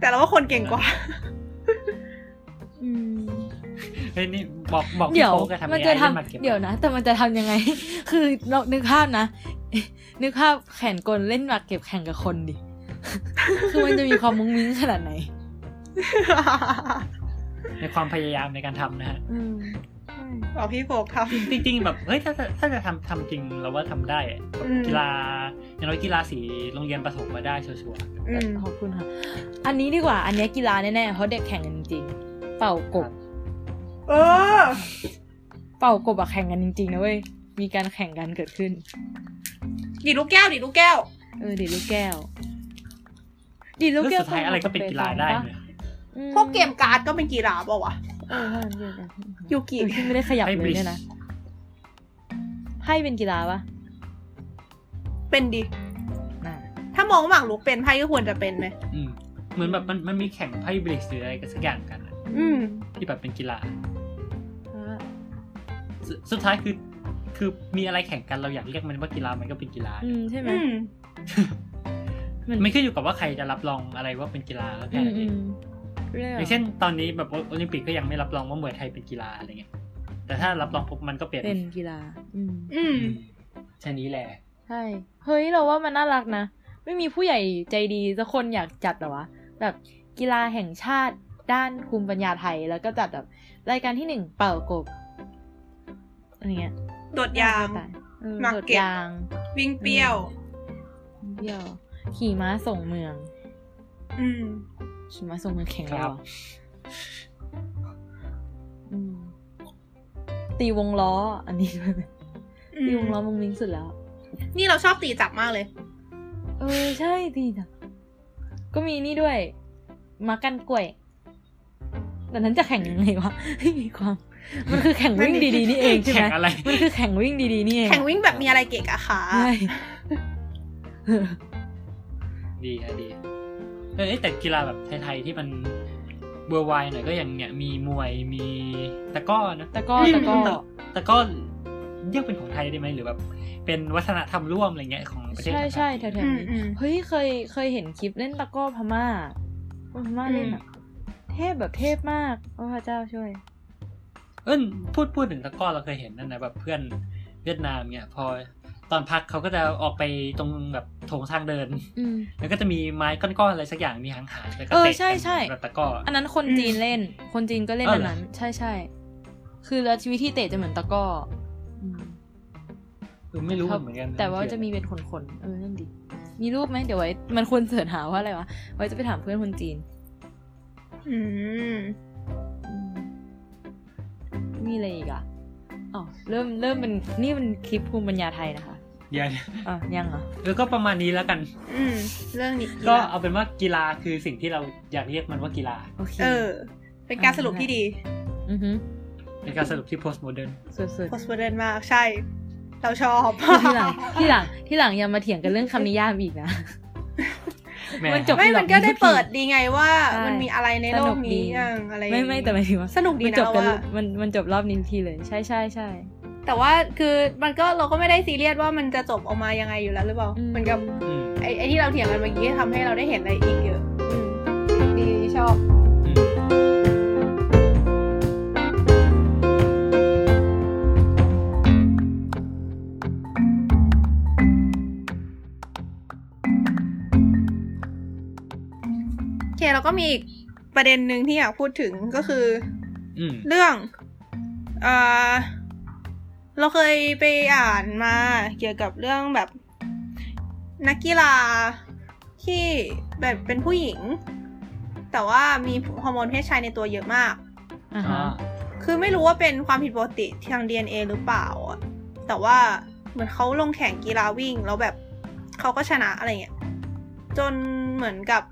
แต่เราว่าคนเก่งกว่าอืมเฮ้ยนี่บอกบอกพี่เดี๋ยวโฟกอะทำมัน AI จะเล่นมาเก็บทำเดี๋ยวนะ แต่มันจะทำยังไง คือเรานึกภาพนะ นึกภาพแข่งกลเล่นหมากเก็บแข่งกับคนดิ คือมันจะมีความมุ้งมิ้งขนาดไหน ในความพยายามในการทำนะฮะอืมใช่ บอกพี่โฟกทจริงๆแบบเฮ้ยถ้าถ้าถ้าจะทำทำจริงเราว่าทำได้อะอืมกีฬาอย่างน้อยกีฬาสีโรงเรียนประถมมาได้ชัวร์ำอืมขอบคุณค่ะ อันนี้ดีกว่า อันเนี้ยกีฬาแน่ๆเพราะเด็กแข่งกันจริงๆเป่ากบ เออ เป่ากบอะแข่งกันจริงๆนะเว้ยมีการแข่งกันเกิดขึ้นดีดลูกแก้วดีดลูกแก้วเออดีดลูกแก้วดีดๆลูกแล้วแก้วสุดท้ายอะไรก็เป็นกีฬาได้เนี่ยอืมพวกเกมการ์ดก็เป็นกีฬาเปล่าวะ เออใช่เกมการ์ดยูกิเออที่ไม่ได้ขยับไพ่เลย Bridge เนี่ยนะไพ่เป็นกีฬาปะเป็นดิ น่ะถ้ามองว่าหมากรุกเป็นไพ่ก็ควรจะเป็นไหมอืมเหมือนแบบมันมันมีแข่งไพ่ bridge หรืออะไรกันสักอย่างกันอะอืม ที่แบบเป็นกีฬาเพราะว่าสุดสุดท้ายคือ คือมีอะไรแข่งกันเราอยากเรียกมันว่ากีฬามันก็เป็นกีฬา อืมใช่ไหม อืม มัน ไม่ขึ้นอยู่กับว่าใครจะรับรองอะไรว่าเป็นกีฬาแล้วอืแค่มนั้นอืเองมเรียก อย่างเช่นตอนนี้แบบโอลิมปิกก็ยังไม่รับรองว่ามวยไทยเป็นกีฬาอะไรเงี้ยแต่ถ้ารับรองปุ๊บมันก็เปลี่ยนเป็นกีฬา อืมอืมแค่นี้แหละใช่เฮ้ยเราว่ามันน่ารักนะไม่มีผู้ใหญ่ใจดีสักคนอยากจัดเหรอวะแบบกีฬาแห่งชาติด้านภูมิปัญญาไทยแล้วก็จัดแบบรายการที่หนึ่งเป่ากบอะไรเงี้ยโดดยางเออหมากโดดเก็บยางวิ่งเปรี้ยวเบี้ยว ขี่ม้าส่งเมือง อืม ขี่ม้าส่งเมืองแข่งครัแล้บวอืมตีวงล้อ อันนี้ตีวงล้อมุงมิ้งสุดแล้ว นี่เราชอบตีจับมากเลย เออ ใช่ดีจ้ะก็มีนี่ด้วย มากันกล้วยแต่นั้นจะแข่งยังไงวะไม่มีความ มันคือแข่งวิ่งดีๆนี่เองใช่ไหมแข่งอะไรมันคือแข่งวิ่งดีๆนี่เอง แข่งวิ่งแบบมีอะไรเกะกะขาใช่ดีอะดี เออแต่กีฬาแบบไทยๆที่มันเบอร์ไวหน่อยก็อย่างเนี้ยมีมวยมีตะกร้อนะแต่ก็แต่ก็ตะกร้อเรียกเป็นของไทยได้ไหมหรือแบบเป็นวัฒนธรรมร่วมอะไรเงี้ยของประเทศใช่ไทยใช่แถวอืๆมนี้อืมเฮ้ยเคยเคยเห็นคลิปเล่นตะกร้อพม่าคนพม่าเล่นอะเทพแบบเทพมากโอ้พระเจ้าช่วย เออพูดพูดถึงตะกร้อเราเคยเห็นนั่นนะแบบเพื่อนเวียดนามเนี่ยพอ ตอนพักเขาก็จะออกไปตรงแบบโถงทางเดินอืมแล้วก็จะมีไม้ก้อนๆอะไรสักอย่างมีหางหางๆแล้วก็เออเตะใช่ใช่กันแบบตะกร้ออันนั้นคนจีนเล่น คนจีนก็เล่นเอออันเหรอนั้น ใช่ใช่คือแล้ววิธีเตะจะเหมือนตะกร้ออืมเออไม่รู้เหมือนกัน แต่ว่าจะมีเป็นขนๆเออนั่นดี มีรูปไหมเดี๋ยวไว้ มันควรเสิร์ชหาว่าอะไรวะ ไว้จะไปถามเพื่อนคนจีน อืมอืมมีอะไรอีกอะอ๋อเริ่มเริ่มเป็นนี่มันคลิปภูมิปัญญาไทยนะคะเดี๋ ยวอะยังเหรอเออก็ประมาณนี้แล้วกัน อืมเรื่องนี้ก็เอาเป็นว่ากีฬาคือสิ่งที่เราอยากเรียกมันว่ากีฬาโอเคเออ เป็นการสรุปที่ดี อือฮึเป็นการสรุปที่ post modern สุดโพสต์เดนมากใช่ เราชอบๆที่หลังที่หลังที่หลังอย่ามาเถียงกันเรื่องคำนิยามอีกนะแหม่มันจบไม่มันก็ได้เปิดดีไงว่าใช่มันมีอะไรในโลสนุกกดีนี้อย่างอะไรไม่ไม่แต่หมายถึงว่าสนุกดีมันนะจบกันว่ามันมันจบรอบนี้ทุกทีเลย ใช่ใช่ใช่ แต่ว่าคือมันก็เราก็ไม่ได้ซีเรียสว่ามันจะจบออกมายังไงอยู่แล้วหรือเปล่าอืมเหมือนกับอืมไอ้ไอ้ที่เราเถียงกันเมื่อกี้ทำให้เราได้เห็นอะไรอีกเยอะอืมดีชอบอืมโอเคแล้วก็มีอีกประเด็นหนึ่งที่อยากพูดถึงก็คืออืมเรื่อง เอ่อ เราเคยไปอ่านมาเกี่ยวกับเรื่องแบบนักกีฬาที่แบบเป็นผู้หญิง แต่ว่ามีฮอร์โมนเพศชายในตัวเยอะมากอ่าอ๋อฮะคือไม่รู้ว่าเป็นความผิดปกติทาง DNA หรือเปล่าอะแต่ว่าเหมือนเขาลงแข่งกีฬาวิ่ง แล้วแบบเขาก็ชนะอะไรเงี้ย จนเหมือนกับ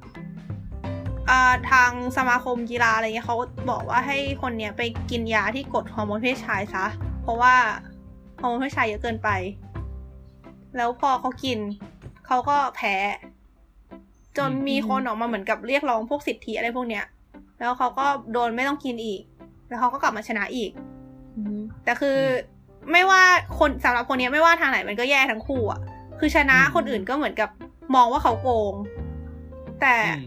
อ่าทางสมาคมกีฬาอะไรเงี้ยเขาบอกว่าให้คนเนี้ยไปกินยาที่กดฮอร์โมนเพศชายซะ เพราะว่า ฮอร์โมนเพศชายเยอะเกินไป แล้วพอเขากิน เขาก็แพ้ จนมีคนออกมาเหมือนกับเรียกร้องพวกสิทธิอะไรพวกเนี้ย แล้วเขาก็โดนไม่ต้องกินอีก แล้วเขาก็กลับมาชนะอีกอือฮึแต่คือไม่ว่าคนสำหรับคนเนี้ยไม่ว่าทางไหนมันก็แย่ทั้งคู่อะ คือชนะอืมคนอื่นก็เหมือนกับมองว่าเขาโกง แต่อืม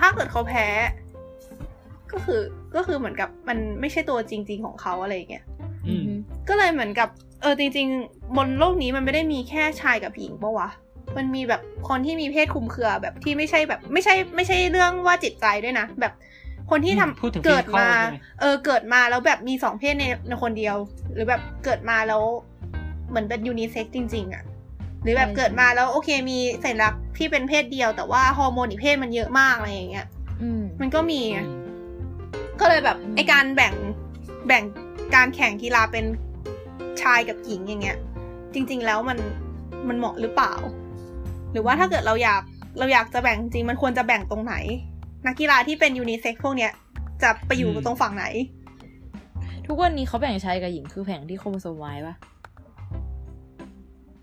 ถ้าเกิดเขาแพ้ ก็คือก็คือเหมือนกับมันไม่ใช่ตัวจริง ๆ ของเขาอะไรอย่างเงี้ยอืมก็เลยเหมือนกับ เออจริง ๆ บนโลกนี้มันไม่ได้มีแค่ชายกับหญิงปะวะ มันมีแบบคนที่มีเพศคลุมเครือแบบที่ไม่ใช่แบบ ไม่ใช่ไม่ใช่เรื่องว่าจิตใจด้วยนะ แบบคนที่ทำพูดถึงเกิดมา physical ใช่ไหมเออเกิดมาแล้วแบบมีสองเพศในในคนเดียว หรือแบบเกิดมาแล้วเหมือนเป็นยูนิเซ็กจริง ๆอะหรือแบบใช่เกิดมาแล้วโอเคมีสัญลักษณ์ที่เป็นเพศเดียว แต่ว่าฮอร์โมนอีกเพศมันเยอะมากอะไรอย่างเงี้ยอืมมันก็มีไงอืมก็เลยแบบอืมไอการแบ่งแบ่งการแข่งกีฬาเป็น ชายกับหญิงอย่างเงี้ย จริง ๆ แล้วมันมันเหมาะหรือเปล่า หรือว่าถ้าเกิดเราอยากเราอยากจะแบ่งจริงมันควรจะแบ่งตรงไหน นักกีฬาที่เป็นยูนิเซ็กพวกเนี้ยจะไปอยู่อืมตรงฝั่งไหน ทุกวันนี้เขาแบ่งชายกับหญิงคือแบ่งที่โครโมโซม Y ปะ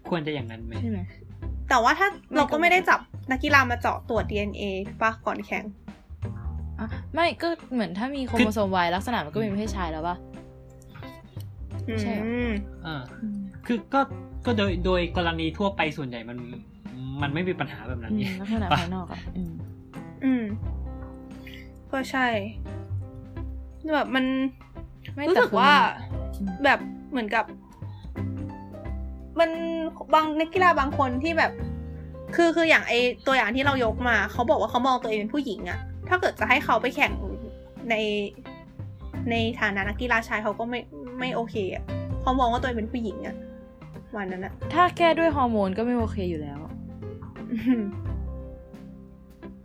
ควรจะอย่างนั้นไหมใช่ไหมแต่ว่าถ้าไม่เราก็ก็ไม่ได้จับนักกีฬามาเจาะตรวจ DNA ปะก่อนแข่งอะไม่ก็เหมือนถ้ามีโครโมโซม Y ลักษณะมันก็เป็นเพศชายแล้วปะ ใช่เหรออืมอ่าคือก็ก็โดยโดยกรณีทั่วไปส่วนใหญ่มัน มันไม่มีปัญหาแบบนั้นอืมไงลักษณะภายนอกอะอืมอืมก็ใช่แบบมันไม่รู้แต่สึกคือว่าอืมแบบเหมือนกับ มันบางนักกีฬาบางคนที่แบบ คือคืออย่างไอตัวอย่างที่เรายกมา เขาบอกว่าเขามองตัวเองเป็นผู้หญิงอะถ้าเกิดจะให้เขาไปแข่งในในฐานะนักกีฬาชายเขาก็ไม่ ไม่โอเคอะเขามองว่าตัวเองเป็นผู้หญิงอะวันนั้นอะถ้าแก้ด้วยฮอร์โมนก็ไม่โอเคอยู่แล้วอืม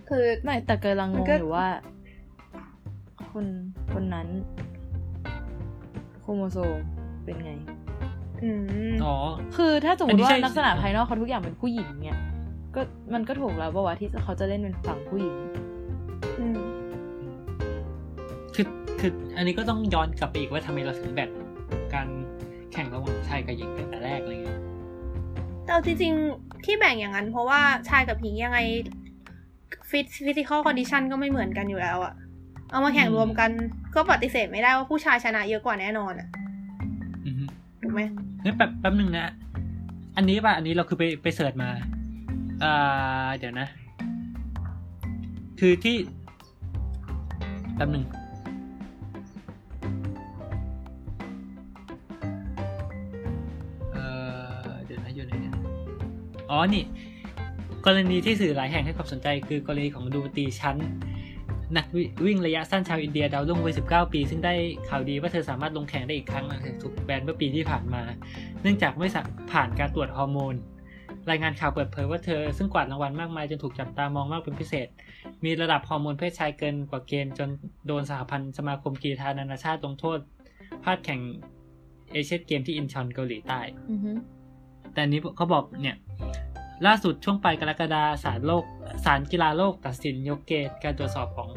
คือไม่แต่กำลังงมันงก็อยู่ว่า คนคนนั้นโครโมโซมเป็นไงอืมอ๋อ คือถ้าสมมอันตินี้ว่าใช่ลักษณะภายนอกเขาทุกอย่างเป็นผู้หญิงเนี่ย ก็มันก็ถูกแล้วป่าวะที่เขาจะเล่นเป็นฝั่งผู้หญิงอืม คือคืออันนี้ก็ต้องย้อนกลับไปอีกว่าทำไมเราถึงแบ่งการแข่งระหว่างชายกับหญิงตั้งแต่แรกอะไรเงี้ยแต่เอาจริงๆที่แบ่งอย่างนั้น เพราะว่าชายกับหญิงยังไง phys- physical condition ก็ไม่เหมือนกันอยู่แล้วอะเอามาแข่งรวมกันก็ปฏิเสธไม่ได้ว่าผู้ชายชนะเยอะกว่าแน่นอนอะอือฮึถูถูกไหมงั้นแป๊บแป๊บนึงนะ อันนี้ป่ะ อันนี้เราคือไปไป search มาอ่าเดี๋ยวนะ คือที่แป๊บนึง อ๋อนี่ กรณีที่สื่อหลายแห่งให้ความสนใจ คือกรณีของดูตีชั้น นักวิวิ่งระยะสั้นชาวอินเดียดาวรุ่งวัย 19 ปี ซึ่งได้ข่าวดีว่าเธอสามารถลงแข่งได้อีกครั้งหลังจากถูกแบนเมื่อปีที่ผ่านมา เนื่องจากไม่สะผ่านการตรวจฮอร์โมนรายงานข่าวเปิดเผยว่าเธอซึ่งกวาดรางวัลมากมายจนถูกจับตามองมากเป็นพิเศษ มีระดับฮอร์โมนเพศชายเกินกว่าเกณฑ์จนโดนสหพันธ์สมาคมกีฬานานาชาติลงโทษพลาดแข่งเอเชียนเกมที่อินชอนเกาหลีใต้อือฮึแต่อันนี้เขาบอกเนี่ย ล่าสุดช่วงปลายกรกฎาศาลโลกศาลกีฬาโลกตัดสินยกเกณฑ์การตรวจสอบของ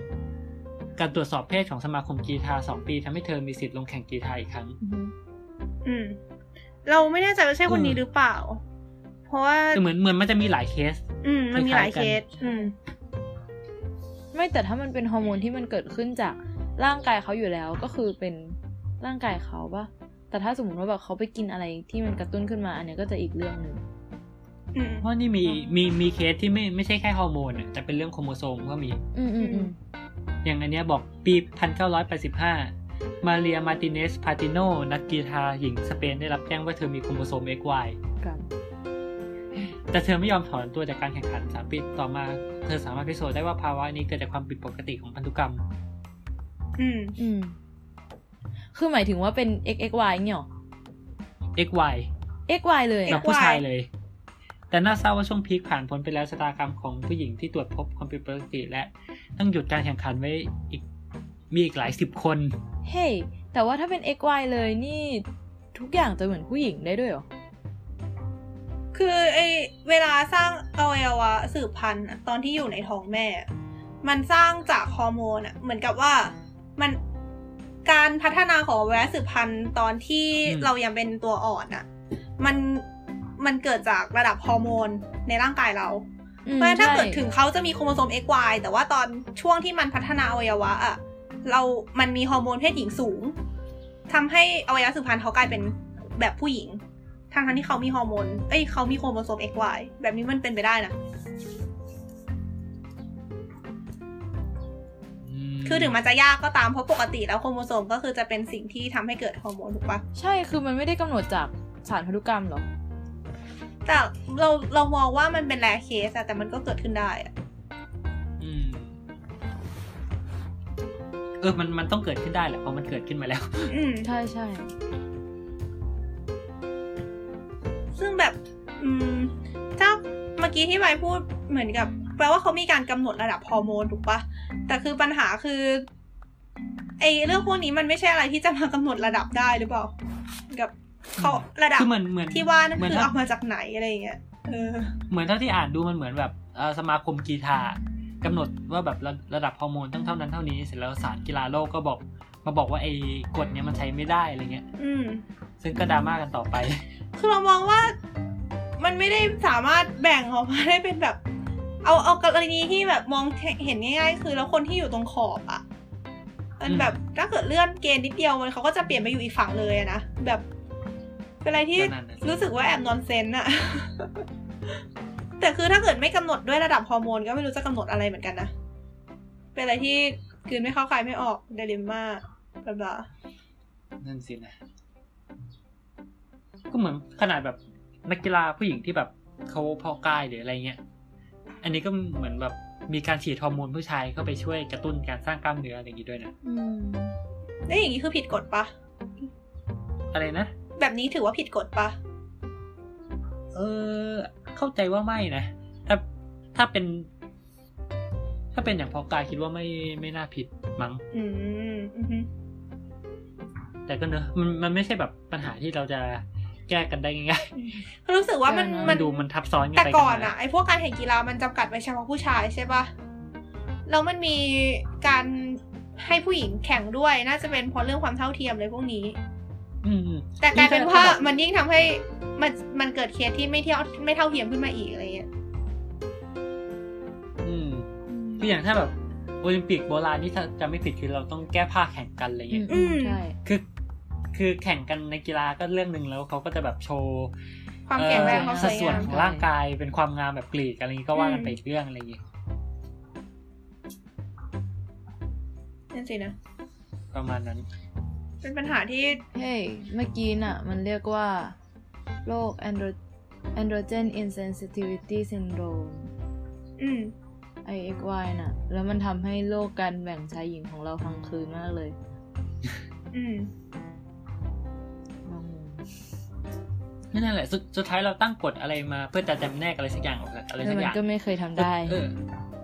การตรวจสอบเพศของสมาคมกีฬาสองปีทำให้เธอมีสิทธิ์ลงแข่งกีฬาอีกครั้ง อือฮึอืมเราไม่แน่ใจว่าใช่คนนี้อืมหรือเปล่า เพราะว่าคือเหมือนเหมือนมันจะมีหลายเคส อืม มันมีหลายคล้ายๆกันเคส อืม ไม่แต่ถ้ามันเป็นฮอร์โมนที่มันเกิดขึ้นจากร่างกายเขาอยู่แล้วก็คือเป็นร่างกายเขาปะแต่ถ้าสมมติว่าแบบเขาไปกินอะไรที่มันกระตุ้นขึ้นมา อันเนี้ยก็จะอีกเรื่องหนึ่งอืม เพราะนี่มีมีมีเคสที่ไม่ไม่ใช่แค่ฮอร์โมนอะแต่เป็นเรื่องโครโมโซมก็มีอืมอืมอืมอย่างอันเนี้ยบอกปี 1985 มาเรียมาติเนสพาติโน นักกีฬาหญิงสเปนได้รับแจ้งว่าเธอมีโครโมโซม XY กันแต่เธอไม่ยอมถอนตัวจากการแข่งขันสามปีต่อมา เธอสามารถพิสูจน์ได้ว่าภาวะนี้เกิดจากความผิดปกติของพันธุกรรม อืมอืมคือหมายถึงว่าเป็น XXY เนี่ยหรอ XY XY เลยแบบอะผู้ชายเลย แต่น่าเศร้าว่าช่วงพีคผ่านพ้นไปแล้วชะตากรรมของผู้หญิงที่ตรวจพบความผิดปกติและต้องหยุดการแข่งขันไว้อีกมีอีกหลายสิบคน เฮ้ยแต่ว่าถ้าเป็น XY เลยนี่ทุกอย่างจะเหมือนผู้หญิงได้ด้วยเหรอ คือไอเวลาสร้างอวัยวะสืบพันธุ์อะตอนที่อยู่ในท้องแม่ มันสร้างจากฮอร์โมนอะเหมือนกับว่ามันการพัฒนาของอวัยวะสืบพันธุ์ตอนที่อืมเรายังเป็นตัวอ่อนอะมัน มันเกิดจากระดับฮอร์โมนในร่างกายเราอืมเพราะฉะนั้นถ้าใช่เกิดถึงเขาจะมีโครโมโซม XY แต่ว่าตอนช่วงที่มันพัฒนาอวัยวะอะเรามันมีฮอร์โมนเพศหญิงสูงทำให้อวัยวะสืบพันธุ์เขากลายเป็นแบบผู้หญิงทั้งทั้งๆที่เขามีฮอร์โมน เอ้ยเขามีโครโมโซม XY แบบนี้มันเป็นไปได้นะมคือถึงมันจะยากก็ตามเพราะปกติแล้วโครโมโซมก็คือจะเป็นสิ่งที่ทำให้เกิดฮอร์โมนถูกปะใช่ คือมันไม่ได้กำหนดจากสารพันธุกรรมหรอ แต่เราเรามองว่ามันเป็น rare case อะแต่มันก็เกิดขึ้นได้อะอืม เออ มันมันต้องเกิดขึ้นได้แหละเพราะมันเกิดขึ้นมาแล้ว อืม ใช่ใช่ ซึ่งแบบ อืม ถ้าเมื่อกี้ที่ไวพูดเหมือนกับ แปลว่าเขามีการกำหนดระดับฮอร์โมนถูกปะแต่คือปัญหาคือไอเรื่องพวกนี้มันไม่ใช่อะไรที่จะมากำหนดระดับได้หรือเปล่า กับ เขาระดับคือเหมือนเหมือนที่ว่านั่นเหมือนคือถ้าเอามาจากไหนอะไรอย่างเงี้ยเออเหมือนเท่าที่อ่านดูมันเหมือนแบบเอ่อสมาคมกีฬากำหนดว่าแบบระระดับฮอร์โมนต้องเท่านั้นเท่านี้เสร็จแล้วศาลกีฬาโลกก็บอกมาบอกว่าไอ้กฎเนี้ยมันใช้ไม่ได้อะไรเงี้ย อืมซึ่งก็ดราม่ากันต่อไป คือเรามองว่ามันไม่ได้สามารถแบ่งออกมาได้เป็นแบบ เอาเอากรณีที่แบบมองเห็นง่ายๆ คือแล้วคนที่อยู่ตรงขอบอะมันอืมแบบถ้าเกิดเลื่อนเกณฑ์นิดเดียวมันเขาก็จะเปลี่ยนไปอยู่อีกฝั่งเลยอะนะแบบ เป็นอะไรที่ก็นั่นน่ะสิ รู้สึกว่าแอบนอนเซนอะแต่คือถ้าเกิดไม่กำหนดด้วยระดับฮอร์โมนก็ไม่รู้จะกำหนดอะไรเหมือนกันนะ เป็นอะไรที่กลืนไม่เข้าใครไม่ออกเดลิมมาแบบว่านั่นสินะ ก็เหมือนขนาดแบบนักกีฬาผู้หญิงที่แบบเขาเพอกายหรืออะไรเงี้ย อันนี้ก็เหมือนแบบมีการฉีดฮอร์โมนผู้ชายเข้าไปช่วยกระตุ้นการสร้างกล้ามเนื้ออะไรอย่างงี้ด้วยนะ อืมแล้วอย่างนี้คือผิดกฎปะอะไรนะ แบบนี้ถือว่าผิดกฎปะเออ เข้าใจว่าไม่นะ ถ้าถ้าเป็น ถ้าเป็นอย่างเพอกายคิดว่าไม่ไม่น่าผิดมั้งอืมอือฮึแต่ก็เนอะมันมันไม่ใช่แบบปัญหาที่เราจะแก้กันได้ง่ายรู้สึกว่ามันๆมัมันดูมันทับซ้อนกันแต่ไปก่อนมาอะไอพวกการแข่งกีฬามันจำกัดไว้เฉพาะผู้ชายใช่ปะแล้วมันมีการให้ผู้หญิงแข่งด้วยน่าจะเป็นเพราะเรื่องความเท่าเทียมเลยพวกนี้อืม แต่กลายเป็นว่าถ้แบบมันยิ่งทำให้มันมันเกิดเคสที่ไม่เที่ยวไม่เท่าเทียมขึ้นมาอีกอะไรเงี้ยอืมคืออย่างถ้าแบบโอลิมปิกโบราณนี่ถ้าจะไม่ผิดคือเราต้องแก้ผ้าแข่งกันอะไรอืเงี้มยอืมใช่คือ คือแข่งกันในกีฬาก็เรื่องหนึ่งแล้วเขาก็จะแบบโชว์ความแข็งแรงเอ่อความสสัดวยส่วนงามของร่างกายเป็นความงามแบบกรีกอะไรอย่างงี้ก็ว่ากันไปอืมอีกเรื่องอะไรอย่างงี้นั่นสินะ ประมาณนั้น เป็นปัญหาที่ เฮ้ย เมื่อกี้น่ะ มันเรียกว่า โรค andro androgen insensitivity syndrome อืม IXY น่ะ แล้วมันทำให้โลกการแบ่งชายหญิงของเราพังคืนมากเลย อืมงงนั่นแหละสุดสุดท้ายเราตั้งกฎอะไรมาเพื่อจะจำแนกอะไรสักอย่างออกจากอะไรแต่สักมัอนย่าง ก็ไม่เคยทำได้เออ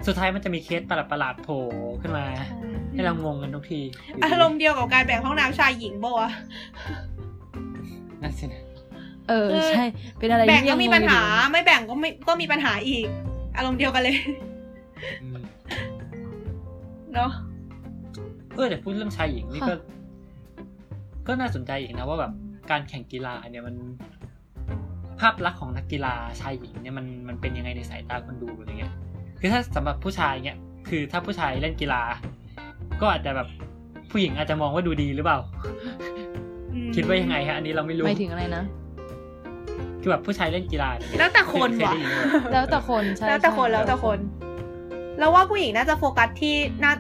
สุดท้ายมันจะมีเคสประหลาดๆโผล่ขึ้นมา ให้เรางงกันทุกทียู่ดีอารมณ์เดียวกับการแบ่งห้องน้ำชายหญิงปะวะนั่นสินะเออเออใช่ เป็นอะไรแบ่งที่ก็ยังมีงงปัญหาอยู่ไม่แบ่งก็ไม่ก็มีปัญหาอีก อารมณ์เดียวกันเลยอืมเนาะเออแต่พูดเรื่องชายหญิงนี่ก็ ก็น่าสนใจอีกนะว่าแบบการแข่งกีฬาเนี่ยมัน ภาพลักษณ์ของนักกีฬาชายหญิงเนี่ยมันมันเป็นยังไงในสายตาคนดูอะไรเงี้ย คือถ้าสำหรับผู้ชายเนี่ยคือถ้าผู้ชายเล่นกีฬา ก็อาจจะแบบผู้หญิงอาจจะมองว่าดูดีหรือเปล่าอืมคิดว่ายังไงฮะอันนี้เราไม่รู้หมายถึงอะไรนะคือแบบผู้ชายเล่นกีฬาเนี่ยแล้วแต่คนเยว่ะได้ยินไหมแล้วแต่คนใช่แล้วแต่คนใช่แล้วแต่คนแล้วว่าผู้หญิงน่าจะโฟกัสที่หน้า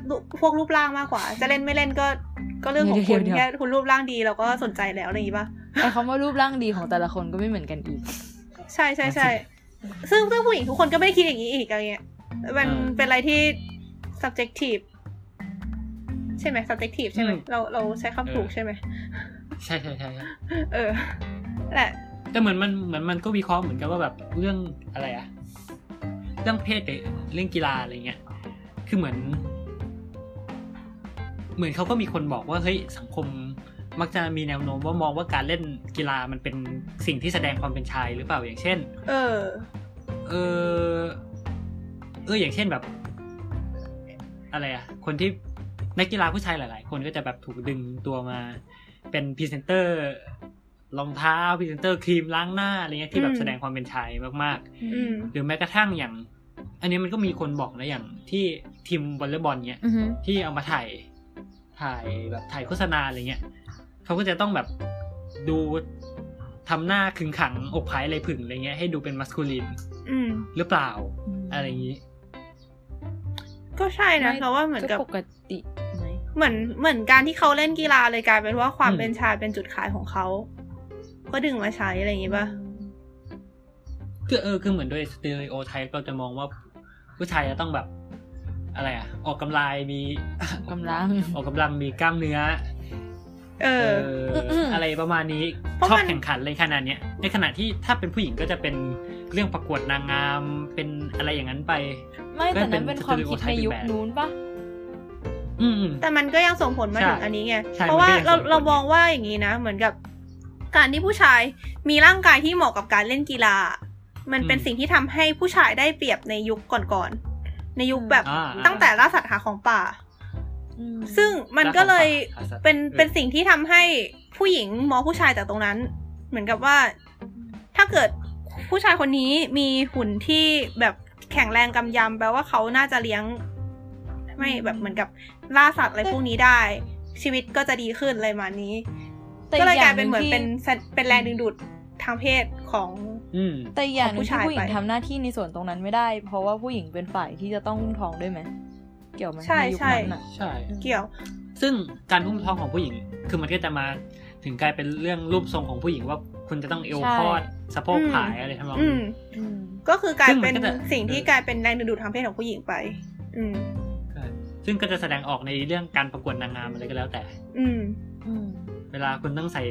พวกรูปร่างมากกว่า จะเล่นไม่เล่นก็ ก็เรื่องของคุณแค่คุณรูปร่างดีเราก็สนใจแล้วอะไรอย่างงี้ป่ะไอ้คำว่ารูปร่างดีของแต่ละคนก็ไม่เหมือนกันอีก ใช่ใช่ใช่ซึ่งซึ่งผู้หญิงทุกคนก็ไม่ได้คิดอย่างนี้อีกอะไรเงี้ยมันเป็นอะไรที่ subjective ใช่ไหม subjective ใช่ไหมเราเราใช้คำถูกใช่ไหมใช่ใช่ใช่ใช่เออแหละแต่เหมือนมันเหมือนมันก็วิเคราะห์เหมือนกับว่าแบบเรื่องอะไรอะเรื่องเพศกับเรื่องกีฬาอะไรเงี้ยคือเหมือน เหมือนเขาก็มีคนบอกว่าเฮ้ยสังคมมักจะมีแนวโน้มว่ามองว่าการเล่นกีฬามันเป็นสิ่งที่แสดงความเป็นชายหรือเปล่าอย่างเช่น เออ เออเอออย่างเช่นแบบ อะไรอะคนที่ นักกีฬาผู้ชายหลาย ๆ คนก็จะแบบถูกดึงตัวมา เป็นพรีเซนเตอร์รองเท้าพรีเซนเตอร์ครีมล้างหน้าอะไรเงี้ยที่แบอืบมแสดงความเป็นชายมากอืมๆหรือแม้กระทั่งอย่าง อันนี้มันก็มีคนบอกนะอย่างที่ทีมวอลเลย์บอลเนี้ยอือฮึที่เอามาถ่ายถ่ายแบบถ่ายโฆษณาอะไรเงี้ยเขาก็จะต้องแบบดูทำหน้าขึงขังอกผายอะไรผึ่งอะไรเงี้ยให้ดูเป็นมัสคูลินอืมหรือเปล่า อะไรอย่างนี้ ก็ใช่นะเพราะว่าเหมือนกับปกติไหม เหมือนเหมือนการที่เขาเล่นกีฬาเลยกลายเป็นว่าความอืมเป็นชายเป็นจุดขายของเขา ก็ดึงมาใช้อะไรอย่างงี้ป่ะคือเออคือเหมือนโดยสเตอริโอไทป์เราจะมองว่า ผู้ชายจะต้องแบบ อะไรอะออกกำลังมีกำลังออกกำลังมีกล้ามเนื้อ เอเออออืมๆอะไรประมาณนี้เพราะชอบมันแข่งขันเลยขนาดเนี้ย ในขณะที่ถ้าเป็นผู้หญิงก็จะเป็นเรื่องประกวดนางงามเป็นอะไรอย่างนั้นไป ไม่แต่นั้นเป็นความคิดในยุคนู้นปะอืมอืม แต่มันก็ยังส่งผลมาใช่ถึงอันนี้ไงใช่เพราะว่ามันก็ยังเราส่งผลเรามองว่าอย่างนี้นะ เหมือนกับ การที่ผู้ชายมีร่างกายที่เหมาะกับการเล่นกีฬา มันเป็นสิ่งที่ทำให้ผู้ชายได้เปรียบในยุคก่อนๆ ในยุคแบบอ่าตั้งแต่ล่าสัตว์หาของป่าอืมซึ่งมันก็เลยหาสัตว์เป็นออเป็นสิ่งที่ทำให้ผู้หญิงมองผู้ชายจากตรงนั้น เหมือนกับว่า ถ้าเกิดผู้ชายคนนี้มีหุ่นที่แบบแข็งแรงกำยำแปลว่าเขาน่าจะเลี้ยง ไม่แบบเหมือนกับ ล่าสัตว์อะไรพวกนี้ได้ ชีวิตก็จะดีขึ้นอะไรประมาณนี้แต่ก็เลยอกลาย่ายงหเป็นนึ่งเหมือนที่เป็นแฟนเป็นแรงดึงดูดทางเพศของอืมแต่อีกอย่างหนึงของผู้ที่ชายผู้หญิงไปทำหน้าที่ในส่วนตรงนั้นไม่ได้ เพราะว่าผู้หญิงเป็นฝ่ายที่จะต้องอุ้มท้องด้วยไหมเกี่ยวไหมใช่ยุคใช่นั้นน่ะใช่ เกี่ยว ซึ่งการอุ้มท้องของผู้หญิง คือมันก็จะมาถึงกลายเป็นเรื่องรูปทรงของผู้หญิงว่าคุณจะต้องเอวคลอดสะโพกอืมผายอะไรทำนองอืนี้มอืมก็คือกลายเป็นซึ่งมันก็จะสิ่งที่เออกลายเป็นแรงดึงดูดทางเพศของผู้หญิงไป อืมใช่ ซึ่งก็จะแสดงออกในเรื่องการประกวดนางงามอะไรก็แล้วแต่ อืมอืมเวลาคุณต้องใส่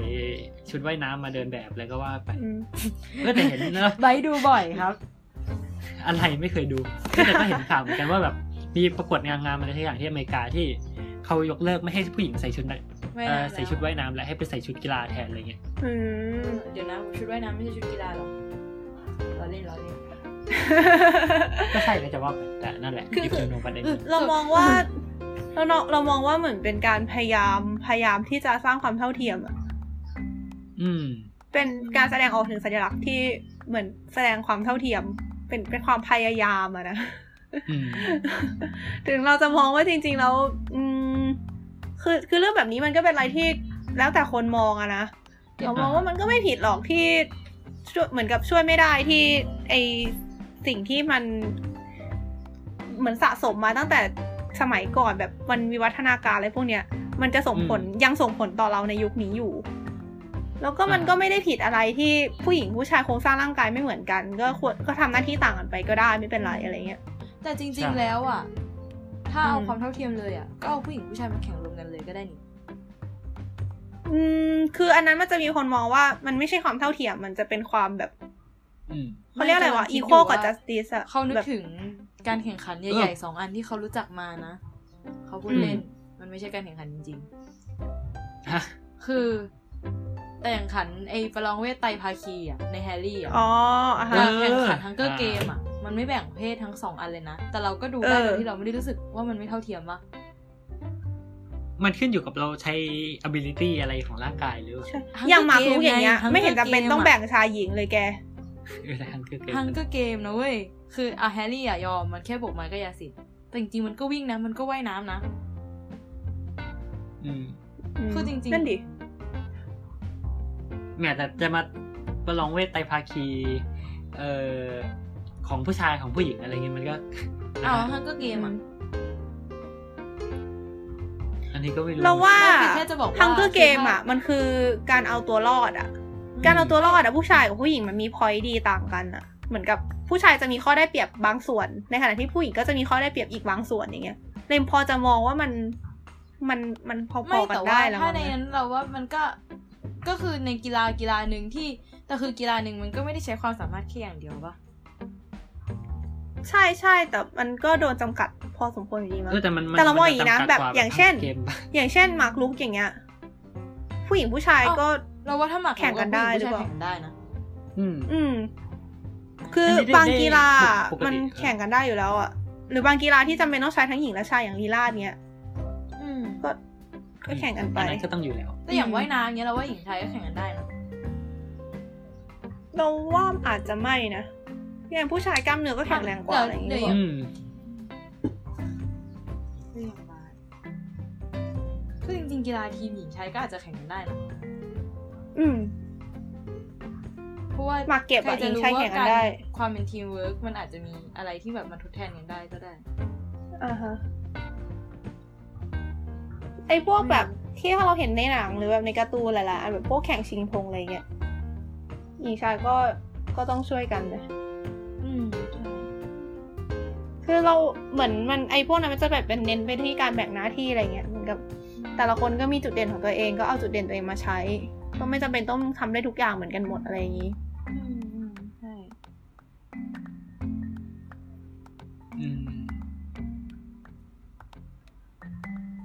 ชุดว่ายน้ำมาเดินแบบอะไรก็ว่าไปอืมก็จะเห็นนะไบร์ทดูบ่อยครับ อะไรไม่เคยดูก็แต่ก็เห็นข่าวเหมือนกันว่าแบบมีประกวดนางงามอะไรที่อย่างที่อเมริกาที่เขายกเลิกไม่ให้ผู้หญิงใส่ชุดนะไม่เอ่อนะใส่ชุดว่ายน้ำและให้ไปใส่ชุดกีฬาแทนอะไรเงี้ยอืมเดี๋ยวนะชุดว่ายน้ำไม่ใช่ชุดกีฬาหรอเราเล่นเราเล่น ก็ใช่ก็จะว่าไปแต่นั่นแหละคืออีกเรื่องประเด็นหนึ่งเรามองว่าเราเนาะเรามองว่าเหมือนเป็นการพยายามพยายามที่จะสร้างความเท่าเทียมอะอืม เป็นการแสดงออกถึงสัญลักษณ์ที่เหมือนแสดงความเท่าเทียม เป็นเป็นความพยายามอะนะอืมถึงเราจะมองว่าจริง ๆ แล้ว อืม คือคือเรื่องแบบนี้มันก็เป็นอะไรที่แล้วแต่คนมองอะนะเรามองว่ามันก็ไม่ผิดหรอกที่ช่วยเหมือนกับช่วยไม่ได้ที่ไอ สิ่งที่มันเหมือนสะสมมาตั้งแต่สมัยก่อนแบบมันวิวัฒนาการอะไรพวกเนี้ย มันจะส่งผลยังส่งผลต่อเราในยุคนี้อยู่ แล้วก็มันอ่าก็ไม่ได้ผิดอะไรที่ผู้หญิงผู้ชายโครงสร้างร่างกายไม่เหมือนกัน ก็ควรก็ทำหน้าที่ต่างกันไปก็ได้ไม่เป็นไรอะไรเงี้ย แต่จใช่ริง ๆ แล้วอะ ถ้าเอาอืมความเท่าเทียมเลยอะก็เอาผู้หญิงผู้ชายมาแข่งรวมกันเลยก็ได้นี่อืมคืออันนั้นมันจะมีคนมองว่ามันไม่ใช่ความเท่าเทียมมันจะเป็นความแบบ อืม เขาเรียกอะไรวะไม่กำลังคิด equal อยู่กับว่า justice อะเขานึกแบบถึงการแข่งขันเอใหญ่อๆสองอันที่เขารู้จักมานะเขาพูดอืมเล่น มันไม่ใช่การแข่งขันจริงฮะๆคือแต่แข่งขันไอ้ประลองเวทไตรภาคีอะในแฮร์รี่อะอ๋ออะกาฮะรแข่งขันเออฮังเกอร์อ่าเกมอะมันไม่แบ่งเพศทั้งสองอันเลยนะ แต่เราก็ดูได้เออโดยที่เราไม่ได้รู้สึกว่ามันไม่เท่าเทียมปะมันขึ้นอยู่กับเราใช้ ability อะไรของร่างกายหรือใช่ Hunger อย่างมาร์คลูก Game อย่างเงี้ยไง Hunger ไม่เห็นจำเป็น Game ต้องอะแบ่งชายหญิงเลยแก เออแต่ฮันคือเกมฮังเกอร์เกมนะเว้ย คืออะแฮร์รี่อะยอมมันแค่โบกไม้ก็ยาสิทธิ์แต่จริงๆมันก็วิ่งนะ มันก็ว่ายน้ำนะ อืมคือจริงๆนั่นดิแหมแต่จะมาประลองเวทไตรภาคี เอ่อของผู้ชายของผู้หญิงอะไรเงี้ยมันก็อ้าวนะฮะฮังเกอร์เกมอะอันนี้ก็ไม่รู้เราว่าไม่คือแค่จะบอกว่าฮังเกอร์เกมอะ มันคือการเอาตัวรอดอะ การเอาตัวรอดอะผู้ชายกับผู้หญิงมันมีพอยต์ดีต่างกันอะเหมือนกับผู้ชายจะมีข้อได้เปรียบบางส่วน ในขณะที่ผู้หญิงก็จะมีข้อได้เปรียบอีกบางส่วนอย่างเงี้ยเลมพอจะมองว่ามันมันมันพไม่อๆกันแต่ว่าได้แล้วถ้ามั้งในนะนั้นเราว่ามันก็ก็คือในกีฬากีฬาหนึ่งที่แต่คือกีฬาหนึ่งมันก็ไม่ได้ใช้ความสามารถแค่อย่างเดียวปะใช่ใช่แต่มันก็โดนจำกัดพอสมควรอยู่ดีมั้งเออแต่มันนแต่เรามองอย่างนี้นะจำกัดแบบกว่อย่างเช่นกมปะอย่างเช่นมาร์คลุกอย่างเงี้ย ผู้หญิงผู้ชายก็ เราว่าถ้าหมากแข่งกันได้หรือเปล่าแข่งกันได้นะอืม อืม คืออนนี้ได้บางกีฬาปกติมันแข่งกันได้อยู่แล้วอะหรือบางกีฬาที่จำเป็นต้องใช้ทั้งหญิงและชายอย่างลีลาดเนี้ยอืมก็ก็แข่งกันไปอันนั้นก็ต้องอยู่แล้วแต่อย่างว่ายน้ำเนี้ยเราว่าหญิงไทยก็แข่งกันได้นะเราว่าอาจจะไม่นะอย่างผู้ชายกล้ามเนื้อก็แข็งแรงกว่าอะไรอย่างเดี๋เงี้ยวยอืมคืออย่างมาคือจริงๆกีฬาทีมหญิงชายก็อาจจะแข่งกันได้นะ อืมเพราะว่าหมากเก็บอะใครจะรู้ยิงใช่แข่ว่างกันการได้ความเป็นทีมเวิร์กมันอาจจะมีอะไรที่แบบมาทดแทนกันได้ก็ได้อ่าฮะไอ้พวกแบบที่เราเห็นในหนังหรือแบบในการ์ตูนหลายๆอันแบบพวกแข่งชิงธงอะไรเงี้ยหญิงชายก็ก็ต้องช่วยกันเลยอืมใช่คือเราเหมือนมันไอ้พวกนั้นมันจะแบบเป็นเน้นไปที่การแบ่งหน้าที่อะไรเงี้ยเหมือนกับ แต่ละคนก็มีจุดเด่นของตัวเองก็เอาจุดเด่นตัวเองมาใช้ ก็ไม่จำเป็นต้องทำได้ทุกอย่างเหมือนกันหมดอะไรอย่างนี้อืมอืมใช่อืม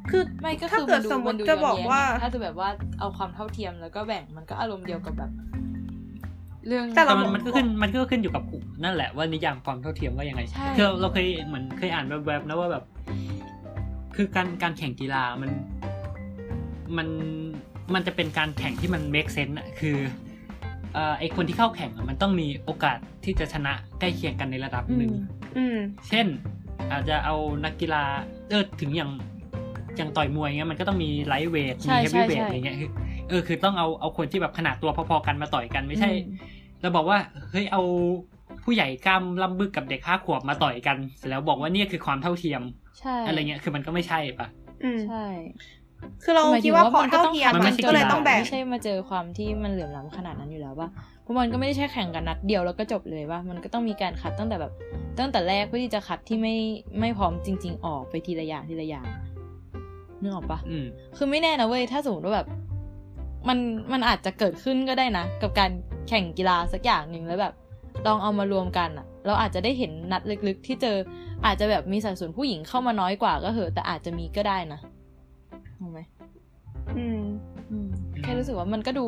คือไม่ก็ถ้าคือเกิมัดนดูสมมมันติดูจะย้นบอกแย้งว่า ถ้าจะแบบว่าเอาความเท่าเทียมแล้วก็แบ่งมันก็อารมณ์เดียวกับแบบ เรื่องแต่แต่เรามันมันก็ขึ้นมันก็ขึ้นอยู่กับกลุ่มนั่นแหละว่านิยามความเท่าเทียมว่ายังไงใช่คือเราเคยเหมือนเคยอ่านแวบๆนะว่าแบบ คือการการแข่งกีฬามันมัน มันจะเป็นการแข่งที่มัน make sense อะคือเอ่อไอคนที่เข้าแข่งอะมันต้องมีโอกาสที่จะชนะใกล้เคียงกันในระดับหนึ่งอืมเช่น อาจจะเอานักกีฬาเออถึงอย่างอย่างต่อยมวยเงี้ยมันก็ต้องมีไลท์เวทใช่มีเฮฟวีเวทใช่อะไรเงี้ยคือเออคือต้องเอาเอาคนที่แบบขนาดตัวพอๆกันมาต่อยกันไม่ใช่อืมเราบอกว่าเฮ้ยเอาผู้ใหญ่กล้ามล่ำบึกกับเด็กห้าขวบมาต่อยกันเสร็จแล้วบอกว่าเนี่ยคือความเท่าเทียมใช่อะไรเงี้ยคือมันก็ไม่ใช่ปะอืมใช่ คือเราหมยคิถึดงว่าพอก็เท่าต้องเทียมคัดมันไม่มันใช่ก็เลยต้องแบ่งไม่ใช่มาเจอความที่มันเหลื่อมล้ำขนาดนั้นอยู่แล้วป่ะเพราะมันก็ไม่ได้แค่แข่งกันนัดเดียวแล้วก็จบเลยว่ามันก็ต้องมีการคัดตั้งแต่แบบ ตั้งแต่แรกเพื่อที่จะคัดที่ไม่ไม่พร้อมจริง ๆ ออกไปทีละอย่างทีละอย่างนึกออกปะอืมคือไม่แน่นะเว้ยถ้าสมมติว่าแบบ มันมันอาจจะเกิดขึ้นก็ได้นะ กับการแข่งกีฬาสักอย่างหนึ่งแล้วแบบลองเอามารวมกันอะเราอาจจะได้เห็นนัดลึกๆ ที่เจออาจจะแบบมีสัดส่วนผู้หญิงเข้ามาน้อยกว่าก็เหอะแต่อาจจะมีก็ได้นะ ถูกไหมอืมอืมแค่รู้สึกว่ามันก็ดู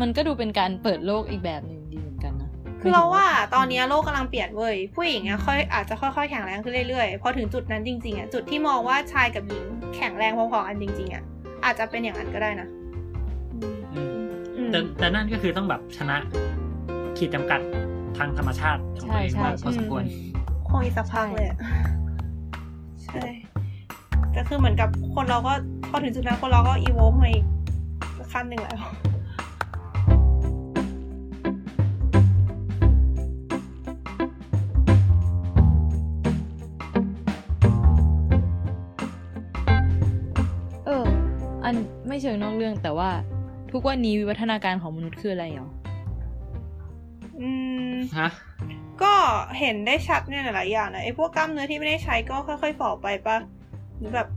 มันก็ดูเป็นการเปิดโลกอีกแบบหนึ่งดีเหมือนกันนะคือเราว่าตอนเนี้ยโลกกำลังเปลี่ยนเว้ยผู้หญิงอะค่อยอาจจะค่อยๆแข็งแรงขึ้นเรื่อยๆพอถึงจุดนั้นจริงๆอะจุดที่มองว่าชายกับหญิงแข็งแรงพอๆกันจริง ๆอะอาจจะเป็นอย่างนั้นก็ได้นะอืมอืมอืมแต่แต่นั่นก็คือต้องแบบชนะขีดจำกัดทางธรรมชาติของตัวเองใช่มากใช่พอสมควรคงอีกสักพักเลยอะใช่ แต่คือเหมือนกับคนเราก็พอถึงจุดนั้นคนเราก็อีโวมาอีกขั้นหนึ่งแล้วเอออันไม่เชิงนอกเรื่องแต่ว่าทุกวันนี้วิวัฒนาการของมนุษย์คืออะไรเหรอ อืม ฮะ ก็เห็นได้ชัดเนี่ยหลายๆอย่างนะไอ้พวกกล้ามเนื้อที่ไม่ได้ใช้ก็ค่อยๆฝ่อไปปะ หรือแบบ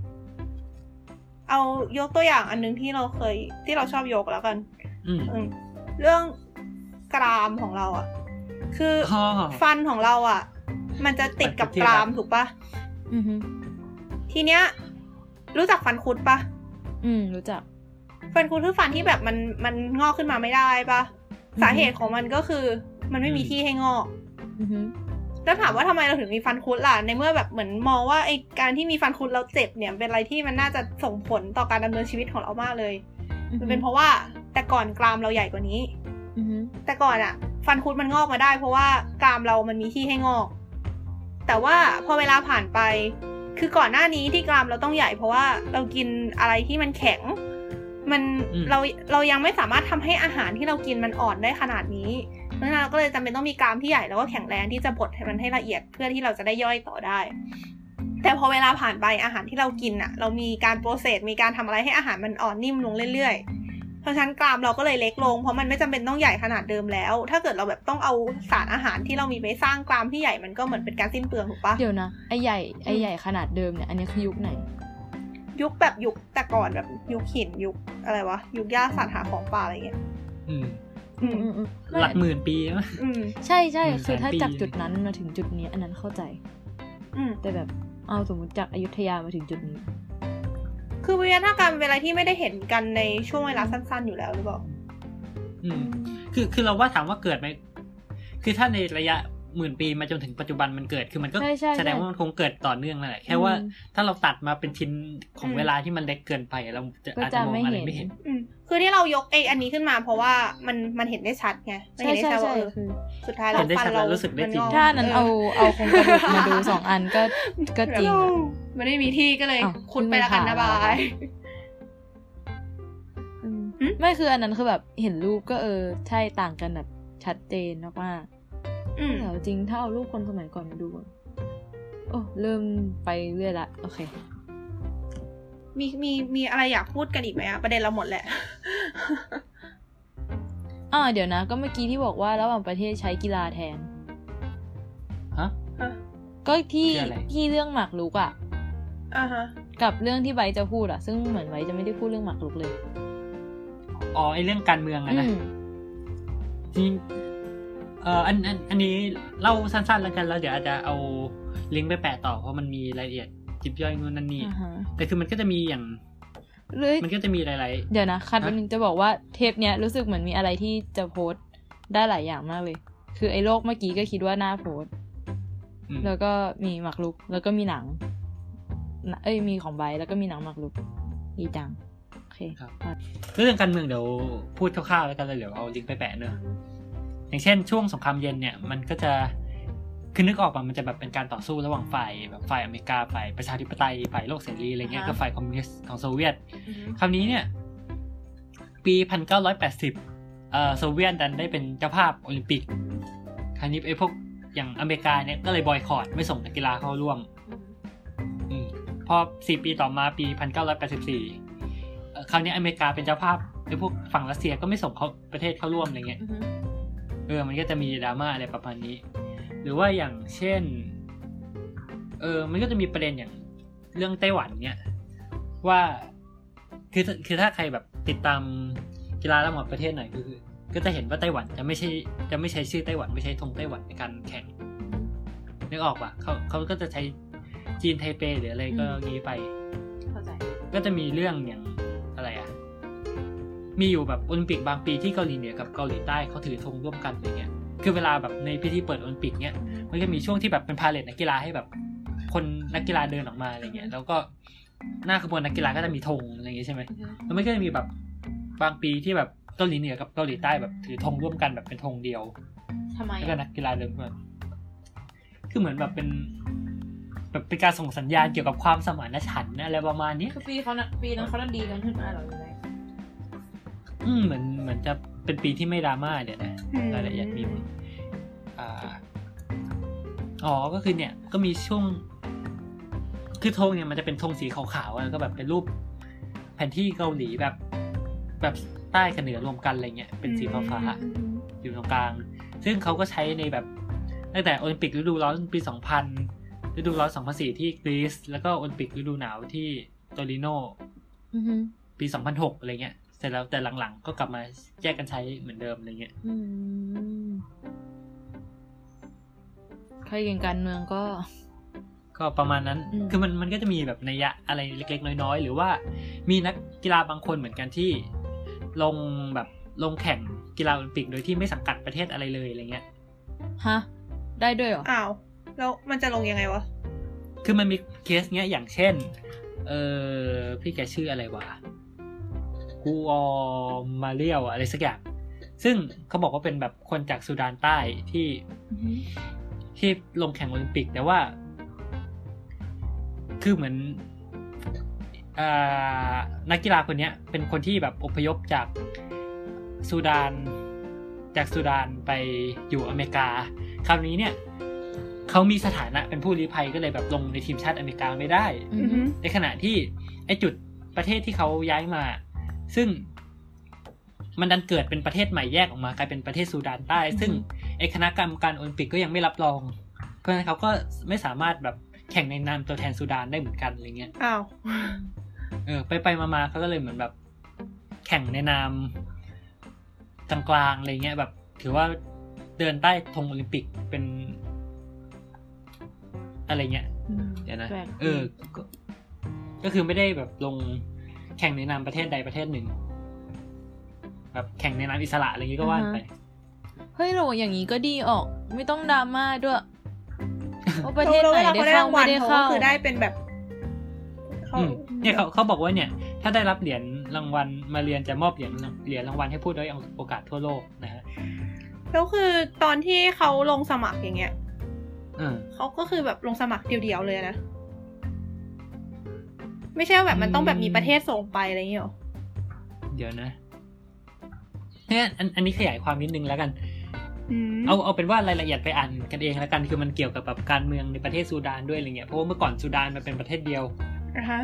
เอายกตัวอย่างอันนึงที่เราเคย ที่เราชอบยกแล้วกัน อืมอืมเรื่องกรามของเราอะคือออฟันของเราอะมันจะติดกับกรามถูกปะอือฮึทีเนี้ย รู้จักฟันคุดปะอืม รู้จัก ฟันคุดคือฟันที่แบบมันมันงอกขึ้นมาไม่ได้ปะสาเหตุของมันก็คือ มันไม่มีที่ให้งอกอือฮึ แล้วถามว่าทำไมเราถึงมีฟันคุดล่ะ ในเมื่อแบบเหมือนมองว่าไอการที่มีฟันคุดแล้วเจ็บเนี่ยเป็นอะไรที่มันน่าจะส่งผลต่อการดำเนินชีวิตของเรามากเลย มันเป็นเพราะว่าแต่ก่อนกรามเราใหญ่กว่านี้อือฮึแต่ก่อนอะฟันคุดมันงอกมาได้ เพราะว่ากรามเรามันมีที่ให้งอก แต่ว่าพอเวลาผ่านไป คือก่อนหน้านี้ที่กรามเราต้องใหญ่ เพราะว่าเรากินอะไรที่มันแข็ง มันอืมเราเรายังไม่สามารถทำให้อาหารที่เรากินมันอ่อนได้ขนาดนี้เพ ราะฉะนั้นเราก็เลยจำเป็นต้องมีกรามที่ใหญ่แล้วก็แข็งแรงที่จะบดให้มันให้ละเอียดเพื่อที่เราจะได้ย่อยต่อได้ แต่พอเวลาผ่านไปอาหารที่เรากินอะเรามีการโปรเซสมีการทำอะไรให้อาหารมันอ่อนนิ่มลงเรื่อยๆ เพราะฉะนั้นกรามเราก็เลยเล็กลงเพราะมันไม่จำเป็นต้องใหญ่ขนาดเดิมแล้ว ถ้าเกิดเราแบบต้องเอาสารอาหารที่เรามีไปสร้างกรามที่ใหญ่มันก็เหมือนเป็นการสิ้นเปลืองถูกปะเดี๋ยวนะไอใหญ่ไอใหญ่ขนาดเดิมเนี่ยอันนี้คือยุคไหนยุคแบบยุคแต่ก่อนแบบยุคหินยุคอะไรวะยุคย่าสัตว์หาของป่าอะไรเงี้ยอืมอืมอืมอืม หลักหมื่นปีนะอืมใช่ใช่หมื่นคือถ้าแสนปีจากจุดนั้นมาถึงจุดนี้ อันนั้นเข้าใจอืมแต่แบบเอาสมมติจากอยุธยามาถึงจุดนี้ คือวิวัฒนาการเป็นอะไรที่ไม่ได้เห็นกันในช่วงเวลาสั้น ๆ อยู่แล้วหรือเปล่าอืม คือคือเราว่าถามว่าเกิดไหมคือถ้าในระยะ หมื่นปีมาจนถึงปัจจุบันมันเกิดคือมันก็ใช่ใช่แสดงใช่ว่ามันคงเกิดต่อเนื่องนั่นแหละแค่ว่าอืมถ้าเราตัดมาเป็นชิ้นของอืมเวลาที่มันเล็กเกินไปเราจะก็อาจจะจะมองไม่อะไรเห็นไม่เห็นอืมคือคือที่เรายกไอ้อันนี้ขึ้นมา เพราะว่ามันมันเห็นได้ชัดไงมันใช่เห็นได้ใช่ชัดว่าใช่เออคือสุดท้ายเห็นได้ชัดเราแล้วรู้สึกได้จริงมัถ้านั้นเอาเอาโครงกระดูกมาดูสองอันก็ก็จริงอะมันไม่มีที่ก็เลยอ้าวขุดไปละกันนะบายอืมหึไม่คืออันนั้นคือแบบเห็นรูปก็เออใช่ต่างกันแบบชัดเจนมากอืมๆ แต่เอาจริงถ้าเอารูปคนสมัยก่อนมาดูอะโอ้ เริ่มไปเรื่อยละ โอเค มีมีมีอะไรอยากพูดกันอีกไหมอะประเด็นเราหมดแหละอ่าเดี๋ยวนะ ก็เมื่อกี้ที่บอกว่าระหว่างประเทศใช้กีฬาแทน ฮะ ก็ที่คืออะไรที่เรื่องหมากรุกอะอ่าฮะ กับเรื่องที่ไบร์ทจะพูดอะซึ่งเหมือนไบร์ทจะไม่ได้พูดเรื่องหมากรุกเลย อ๋อไอเรื่องการเมืองอะนะอืมจริง เอ่ออันอันอันนี้เล่าสั้นๆแล้วกันแล้วเดี๋ยวอาจจะเอาลิงก์ไปแปะต่อเพราะมันมีรายละเอียดจิบย่อยนู่นนั่นนี่อ่าฮะแต่คือมันก็จะมีอย่างเลยมันก็จะมีหลายเดี๋ยวนะคัดฮะวันนึงจะบอกว่าเทปเนี้ยรู้สึกเหมือนมีอะไรที่จะโพสต์ได้หลายอย่างมากเลย คือไอ้โลกเมื่อกี้ก็คิดว่าน่าโพสต์ๆอืมแล้วก็มีหมากรุก แล้วก็มีหนังน่ะเอ้ยมีของไบร์ทแล้วก็มีหนังหมากรุกดีจังโอเคเรื่องการเมืองเดี๋ยวพูดคร่าวๆแล้วกันแล้วเดี๋ยวเอาลิงก์ไปแปะเนอะ อย่างเช่นช่วงสงครามเย็นเนี่ยมันก็จะคือนึกออกป่ะมันจะแบบเป็นการต่อสู้ระหว่างฝ่ายแบบฝ่ายอเมริกาฝ่ายประชาธิปไตยฝ่ายโลกเสรีอะไรเงี้ยอ่าฮะกับฝ่ายคอมมิวนิสต์ของโซเวียตอือฮึคราวนี้เนี่ย ปี 1980เอ่อโซเวียตดันได้เป็นเจ้าภาพโอลิมปิก คราวนี้ไอ้พวกอย่างอเมริกาเนี่ยก็เลยบอยคอตไม่ส่งนักกีฬาเข้าร่วมอืมพอสี่ปีต่อมาปี 1984เอ่อคราวนี้อเมริกาเป็นเจ้าภาพไอ้พวกฝั่งรัสเซียก็ไม่ส่งเขาประเทศเข้าร่วมอะไรเงี้ยอือฮึ เออ มันก็จะมีดราม่าอะไรประมาณนี้ หรือว่าอย่างเช่น เออ มันก็จะมีประเด็นอย่างเรื่องไต้หวันเนี่ย ว่า คือคือถ้าใครแบบติดตามกีฬาระหว่างประเทศหน่อยคือ ก็จะเห็นว่าไต้หวันจะไม่ใช่จะไม่ใช้ชื่อไต้หวันไม่ใช้ธงไต้หวันในการแข่งนึกออกปะเขาเขาก็จะใช้จีนไทเปหรืออะไรก็งี้ไปเข้าใจก็จะมีเรื่องอย่างอะไรอะ มีอยู่แบบโอลิมปิกบางปีที่เกาหลีเหนือกับเกาหลีใต้เขาถือธงร่วมกันอะไรเงี้ยคือเวลาแบบในพิธีเปิดโอลิมปิกเนี้ยมันก็มีช่วงที่แบบเป็นพาเหรดนักกีฬาให้แบบคนนักกีฬาเดินออกมาอะไรเงี้ยแล้วก็หน้าขบวนนักกีฬาก็จะมีธงอะไรเงี้ยใช่ไหมอือฮึแล้วมันก็จะมีแบบบางปีที่แบบเกาหลีเหนือกับเกาหลีใต้แบบถือธงร่วมกันแบบเป็นธงเดียวทำไมแล้วก็อะนักกีฬาเดินมาคือเหมือนแบบเป็นแบบเป็นการส่งสัญญาณเกี่ยวกับความสมานฉันท์นะอะไรประมาณนี้คือปีเขานะปีนั้นเขาดันดีกันขึ้นมาหรอหรือไงอืม เหมือนเหมือนจะเป็นปีที่ไม่ดราม่าเดี๋ยวนะอืมรายละเอียดมีอ่าอ๋อก็คือเนี่ยก็มีช่วง คือธงเนี่ยมันจะเป็นธงสีขาวๆแล้วก็แบบเป็นรูปแผนที่เกาหลีแบบ แบบใต้กับเหนือรวมกันอะไรเงี้ยเป็นสีฟ้าๆอือฮึอยู่ตรงกลาง ซึ่งเขาก็ใช้ในแบบตั้งแต่โอลิมปิกฤดูร้อนปี 2000 ฤดูร้อน 2004 ที่กรีซแล้วก็โอลิมปิกฤดูหนาวที่โตริโนอือฮึปี 2006 อะไรเงี้ยเสร็จแล้วแต่หลังๆ ก็กลับมาแยกกันใช้เหมือนเดิมอะไรเงี้ยอืมใครเก่งการเมืองก็ ก็ประมาณนั้นอืมคือมันมันก็จะมีแบบนัยยะอะไรเล็ก ๆ น้อย ๆ หรือว่ามีนักกีฬาบางคนเหมือนกันที่ ลงแบบลงแข่งกีฬาโอลิมปิกโดยที่ไม่สังกัดประเทศอะไรเลยอะไรเงี้ย ฮะ ได้ด้วยเหรอ อ้าว แล้วมันจะลงยังไงวะ คือมันมีเคสเนี้ยอย่างเช่น เออพี่แกชื่ออะไรวะ กูออมาเรียวอะไรสักอย่าง ซึ่งเขาบอกว่าเป็นแบบคนจากสุดานใต้ที่อือฮึที่ลงแข่งโอลิมปิก แต่ว่า คือเหมือนอ่านักกีฬาคนเนี้ยเป็นคนที่แบบอพยพจากสุดานจากสุดานไปอยู่อเมริกา คราวนี้เนี่ยเขามีสถานะเป็นผู้ลี้ภัยก็เลยแบบลงในทีมชาติอเมริกาไม่ได้อือืออฮึฮึในขณะที่ไอจุดประเทศที่เขาย้ายมา ซึ่งมันดันเกิดเป็นประเทศใหม่แยกออกมากลายเป็นประเทศซูดานใต้ ซึ่งไอคณะกรรมการโอลิมปิกก็ยังไม่รับรอง เพราะฉะนั้นเขาก็ไม่สามารถแบบแข่งในนามตัวแทนซูดานได้เหมือนกันอะไรเงี้ยอ้าวเออ ไปไปมามาเขาก็เลยเหมือนแบบ แข่งในนามกลางๆอะไรเงี้ยแบบ ถือว่าเดินใต้ธงโอลิมปิกเป็น อะไรเงี้ยอืมเดี๋ยวนะแปลกเออก็ก็คือไม่ได้แบบลง แข่งในนามประเทศใดประเทศหนึ่งแบบแข่งในนามอิสระอะไรอย่างงี้ก็ว่านไปเฮ้ยโหอย่างนี้ก็ดีออก ไม่ต้องดราม่าด้วยว่าประเทศแล้วไหนเวลาได้เขาได้เข้ารางวัไม่ลได้เขาเข้าก็คือได้เป็นแบบเขาอืมเนี่ยเขาเขาบอกว่าเนี่ย ถ้าได้รับเหรียญรางวัลมาเรียนจะมอบเหรียญเหรียญรางวัลให้ผู้ด้อยโอกาสทั่วโลกนะฮะแล้วคือตอนที่เขาลงสมัครอย่างเงี้ยเออเขาก็คือแบบลงสมัครเดียวๆเลยนะ ไม่ใช่ว่าแบบมันต้องแบบมีประเทศส่งไปอะไรอย่างเงี้ยหรอเดี๋ยวนะเนี่ยอันอันนี้ขยายความนิดนึงแล้วกันอืมเอาเอาเป็นว่ารายละเอียดไปอ่านกันเองแล้วกันคือมันเกี่ยวกับแบบการเมืองในประเทศซูดานด้วยอะไรเงี้ยเพราะว่าเมื่อก่อนซูดานมันเป็นประเทศเดียวนะคะ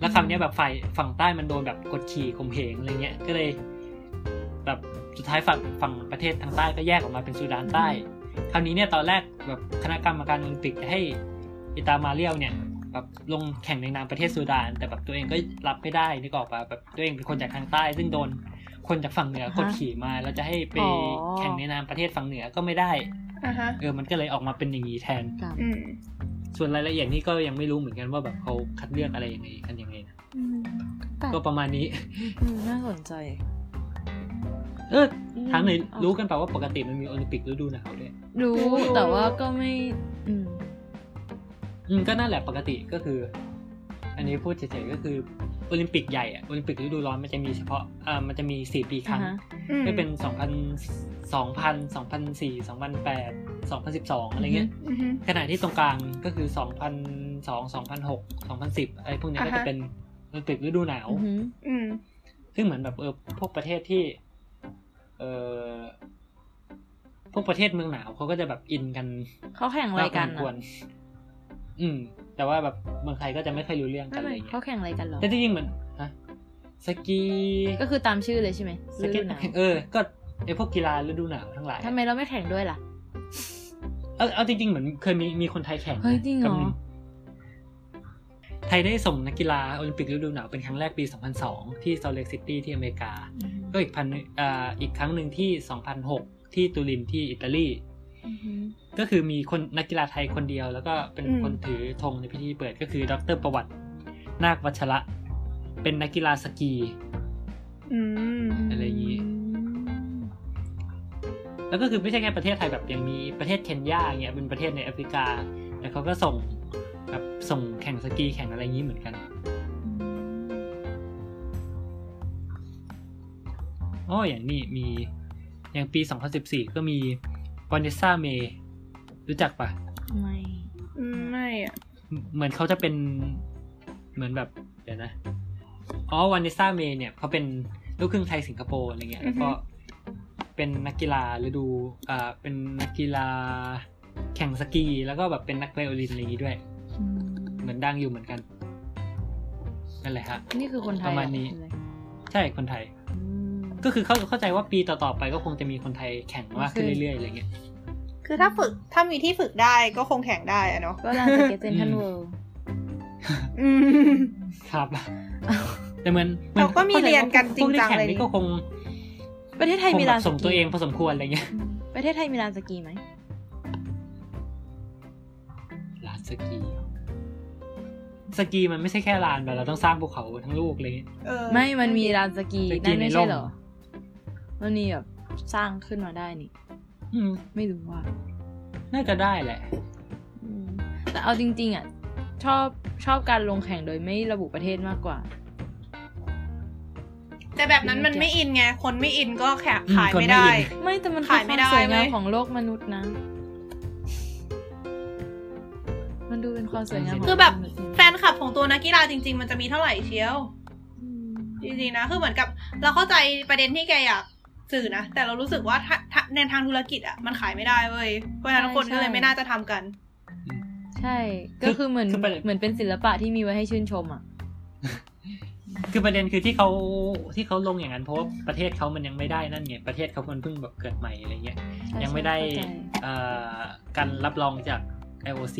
แล้วคำนี้ยแบบฝ่ายฝั่งใต้มันโดนแบบกดขี่ข่มเหงอะไรเงี้ยก็เลย แบบสุดท้ายฝั่งฝั่งประเทศทางใต้ก็แยกออกมาเป็นซูดานใต้ คราวนี้เนี่ยตอนแรกแบบคณะกรรมการโอลิมปิกจะให้อิตามาเรียวเนี่ย แบบลงแข่งในนามประเทศซูดาน แต่แบบตัวเองก็รับไม่ได้นึกออกปะแบบตัวเองเป็นคนจากทางใต้ ซึ่งโดนคนจากฝั่งเหนือกดขี่มาแล้วจะให้ไปอ๋อแข่งในนามประเทศฝั่งเหนือก็ไม่ได้อะฮะเออมันก็เลยออกมาเป็นอย่างนี้แทนกับอืมส่วนรายละเอียดนี่ก็ยังไม่รู้เหมือนกันว่าแบบเขาคัดเลือกอะไรยังไงกันยังไงนะอืมแปลกก็ประมาณนี้อืมน่าสนใจ เออถามหน่อยอืมรู้กันเปล่าว่าปกติมันมีโอลิมปิกฤดูหนาวด้วยรู้แต่ว่าก็ไม่ อืม อืมก็นั่นแหละปกติก็คือ อันนี้พูดเฉยๆก็คือโอลิมปิกใหญ่อะโอลิมปิกฤดูร้อนมันจะมีเฉพาะอ่ามันจะมีสี่ปีครั้งอ่าฮะอืมไม่เป็นสองพันสองพันสองพันสี่สองพันแปดสองพันสิบสองอะไรเงี้ยอือฮึขณะที่ตรงกลางก็คือสองพันสองสองพันหกสองพันสิบอะไรพวกเนี้ยอ่าก็ฮะจะเป็นโอลิมปิกฤดูหนาวอือหืออืมซึ่งเหมือนแบบเออพวกประเทศที่ เออพวกประเทศเมืองหนาวเขาก็จะแบบอินกันเขาแข่งอะไรกันมากพอควร อะอืม แต่ว่าแบบเมืองไทยก็จะไม่ค่อยรู้เรื่องกัไม่นอะไรไม่เงี้เขายแข่งอะไรกันเหรอแต่จริงๆเหมือนฮะสกีก็คือตามชื่อเลยใช่ไหมสเก็ตฤดูหนาวเออ ก็ไอพวกกีฬาฤดูหนาวทั้งหลายทำไมเราไม่แข่งด้วยล่ะ เอาเอาจริงๆเหมือนเคยมีมีคนไทยแข่งเฮ้ยจริงเหรอกับนึ่ไทยได้ส่งนักกีฬาโอลิมปิกฤดูหนาวเป็นครั้งแรกปี 2002 ที่ Salt Lake City ที่อเมริกา ก็อีกพันอ่าอีกครั้งหนึ่งที่ 2006 ที่ตูรินที่อิตาลีอือหือ ก็คือมีคนนักกีฬาไทยคนเดียว แล้วก็เป็นอืมคนถือธงในพิธีเปิดก็คือดรประวัตินาควัชระ เป็นนักกีฬาสกีอืมอะไรอย่างงี้ แล้วก็คือไม่ใช่แค่ประเทศไทยแบบยังมีประเทศเคนยาอย่างเงี้ยเป็นประเทศในแอฟริกา แล้วเขาก็ส่งแบบส่งแข่งสกีแข่งอะไรอย่างนี้เหมือนกันอ๋ออย่างนี้มีอย่างปี 2014 ก็มี วานเนสซาเมรู้จักปะไม่อืมไม่อะเหมือนเขาจะเป็นเหมือนแบบเดี๋ยวนะอ๋อวานเนสซาเมเนี่ยเขาเป็นลูกครึ่งไทยสิงคโปร์อะไรเงี้ยแล้วก็เป็นนักกีฬาฤดูอ่าเป็นนักกีฬาแข่งสกี แล้วก็แบบเป็นนักไวโอลินอะไรอย่างงี้ด้วยอืมเหมือนดังอยู่เหมือนกันนั่นแหละฮะนี่คือคนไทยประมาณนี้เหอใช่คนไทยอืม ก็คือเข้าเข้าใจว่าปีต่อๆไปก็คงจะมีคนไทยแข่งมากขึ้นโอเคเรื่อยๆอะไรเงี้ยคือถ้าฝึกถ้ามีที่ฝึกได้ก็คงแข่งได้อะเนาะก็ลานสเก็ตเซ็นทรัลเวิลด์อืมครับ แต่เหมือนหอนเราก็มีเรียนกันจริงจังพวกที่แข่เลยนี่ก็คง ประเทศไทยคงมีแบลานบสส่งกีตัวเองพอสมควรอะไรเงี้ยอืมประเทศไทยมีลานสกีไหมลานสกีสกีมันไม่ใช่แค่ลานแบบเราต้องสร้างภูเขาทั้งลูกเลยเออไม่ มันมีลานสกีสกีนั่นไม่ในร่ใช่มเหรอ มันมีแบบสร้างขึ้นมาได้นี่ อืม ไม่รู้ว่า น่าจะได้แหละ อืม แต่เอาจริง ๆ อะ ชอบชอบการลงแข่งโดยไม่ระบุประเทศมากกว่า แต่แบบนั้นมันไม่อินไง คนไม่อินก็แขกอืมขายคนไม่ไม่ได้อินไม่แต่มันคือขายไม่ได้ควสวยงามเว้ย ของโลกมนุษย์นะ มันดูเป็นความสวยงามของคือแบบ โลกมนุษย์แฟนคลับของตัวนักกีฬาจริง ๆ มันจะมีเท่าไหร่เชียว อืม จริงๆนะ คือเหมือนกับ เราเข้าใจประเด็นที่แกอยาก สื่อนะ แต่เรารู้สึกว่าถ้าถ้าในทางธุรกิจอะมันขายไม่ได้เว้ยเพราะฉะนั้นคนก็เลยไม่น่าจะทำกัน ใช่ ก็คือเหมือนคือประเด็นเหมือนเป็นศิลปะที่มีไว้ให้ชื่นชมอะคือประเด็นคือที่เขาที่เขาลงอย่างนั้นเพราะว่าประเทศเขามันยังไม่ได้นั่นไงประเทศเขามันเพิ่งแบบเกิดใหม่อะไรเงี้ยใช่ยังไม่ได้เข้าใจเอ่อการรับรองจาก IOC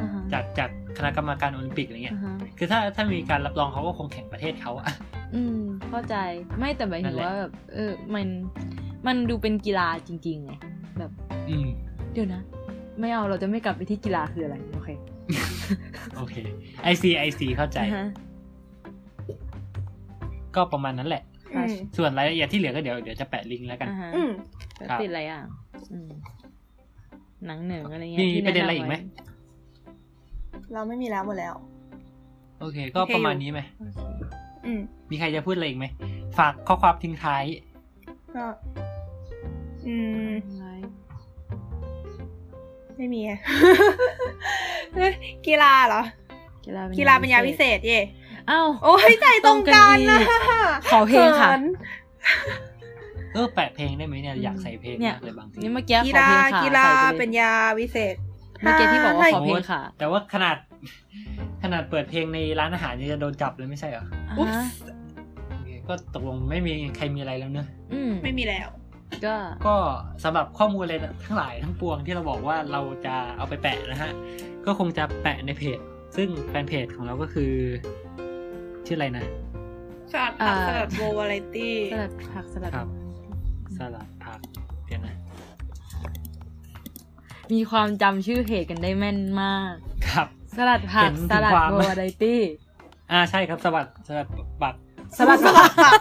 อ่าฮะจากจากคณะกรรมการโอลิมปิกอะไรเงี้ยอ่าฮะคือถ้าถ้ามีการรับรองเขาก็คงแข่งประเทศเขาอะ อืม เข้าใจไม่แต่หมายนั่ถึนงแหละว่าแบบเออ มันมันดูเป็นกีฬาจริงๆไงแบบ อืมเดี๋ยวนะ ไม่เอาเราจะไม่กลับไปที่กีฬาคืออะไรโอเคโอเคไอซีไอซีเข้าใจอ่าฮะก็ประมาณนั้นแหละอืมส่วนรายละเอียดที่เหลือก็เดี๋ยวเดี๋ยวจะแปะลิงก์แล้วกันอ่าฮะอืมแล้วครับติดอะไรอะอืมหนังเหนึ่งอะไรเงี้มียที่ประเด็นอะไรแำอีกไหมว้เราไม่มีแล้วหมดแล้ว โอเค ก็โอเคประมาณอยู่นี้ไหมโอเคอื มมีใครจะพูดอะไรอีกไหม ฝากข้อความทิ้งท้าย ก็อืมไม่มีอะกีฬาเหรอ กีฬากีฬาเป็นยาพิเศษเย่อ้าวโอ้ยใจตรงกันนะตรงกันดีขอเพลงค่ะขินเออแปะเพลงได้ไหมเนี่ยอยากใส่เพลงเนี่ยมากเลยบางทีนี่เมื่อกี้ขอกีเพลฬางค่ะกีฬาใส่ไปลยเป็นยาวิเศษเมื่อกี้ที่บอกว่าขอให้เพลงค่ะ แต่ว่าขนาด ขนาดเปิดเพลงในร้านอาหารยังจะโดนจับเลยไม่ใช่เหรออุ๊ยอ่าโอเคก็ตกลงไม่มีใครมีอะไรแล้วเนอะอืมไม่มีแล้ว ก็ก็สำหรับข้อมูลอะไรทั้งหลายทั้งปวงที่เราบอกว่าเราจะเอาไปแปะนะฮะ ก็คงจะแปะในเพจ ซึ่งแฟนเพจของเราก็คือ ชื่ออะไรนะสลัดผักสลัดโบวาไรตี้สลัดผักสลัดครับสลัดผักเดี๋ยวนะมีความจำชื่อเพจกันได้แม่นมาก ครับ สลัดผัเห็กนถึงสลัดความโบวาไรตี้อ่าใช่ครับสวัสดสลัดบักสลัดผัก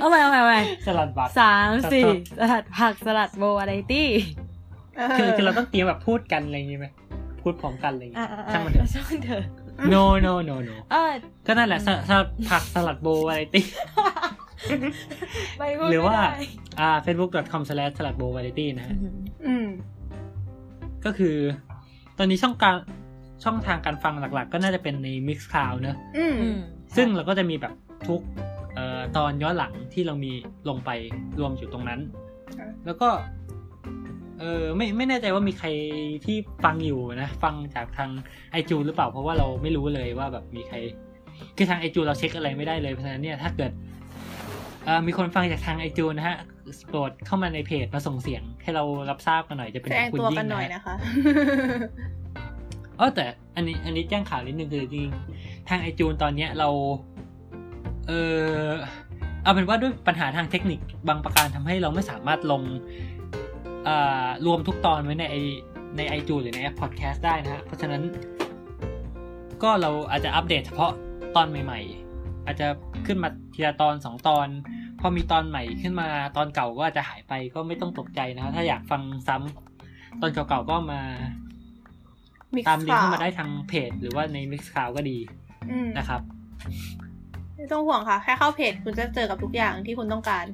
เอาใหม่เอาใหม่เอาใหม่สลัดบักสามสี่ครับสลัดผักสลัดโบวาไรตี้คือคือเราต้องเตรียมแบบพูดกันอะไรอย่างงี้ไหมพูดพร้อมกันอะไรอย่างงี้อ่าช่างมันเถอะช่างมันเถอะ no no no no เออก็นั่นแหละสสลัดผักสลัดโบวาไรตี้ไปพูดหรือว่าไม่ได้อ่า facebook.com slash สลัดโบวาไรตี้นะฮะอื้อหืออืมก็คือ ตอนนี้ช่องการช่องทางการฟังหลัก ๆ ก็น่าจะเป็นใน Mixcloud เนอะอืมอืมซึ่งเราก็จะมีแบบทุกเอ่อตอนย้อนหลังที่เรามีลงไปรวมอยู่ตรงนั้นค่ะแล้วก็เออไม่ไม่แน่ใจว่ามีใครที่ฟังอยู่นะ ฟังจากทางไอจูหรือเปล่าเพราะว่าเราไม่รู้เลยว่าแบบมีใคร คือทางไอจูเราเช็คอะไรไม่ได้เลยเพราะฉะนั้นเนี่ยถ้าเกิดเอ่อมีคนฟังจากทางไอจูนะฮะ โปรดเข้ามาในเพจมาส่งเสียงให้เรารับทราบกันหน่อยจะเป็นแสขดองงคุณตัวยิ่กันงหน่อยนะฮะนะคะเออแต่อันนี้อันนี้แจ้งข่าวนิดนึงคือจริงๆทางไอจูนตอนเนี้ยเรา เออเอาเป็นว่าด้วยปัญหาทางเทคนิคบางประการทำให้เราไม่สามารถลงอ่ารวมทุกตอนไว้ในไอในไอจูหรือในแอปพอดแคสต์ได้นะฮะเพราะฉะนั้น ก็เราอาจจะอัปเดตเฉพาะตอนใหม่ ๆ อาจจะขึ้นมาทีละตอนสองตอน พอมีตอนใหม่ขึ้นมาตอนเก่าก็อาจจะหายไปก็ไม่ต้องตกใจนะฮะถ้าอยากฟังซ้ำตอนเก่าๆก็มา Mix ตามลิงก์เข้ามา Cloud ได้ทางเพจ หรือว่าใน Mixcloud ก็ดีอืมนะครับไม่ต้องห่วงค่ะ แค่เข้าเพจคุณจะเจอกับทุกอย่างที่คุณต้องการ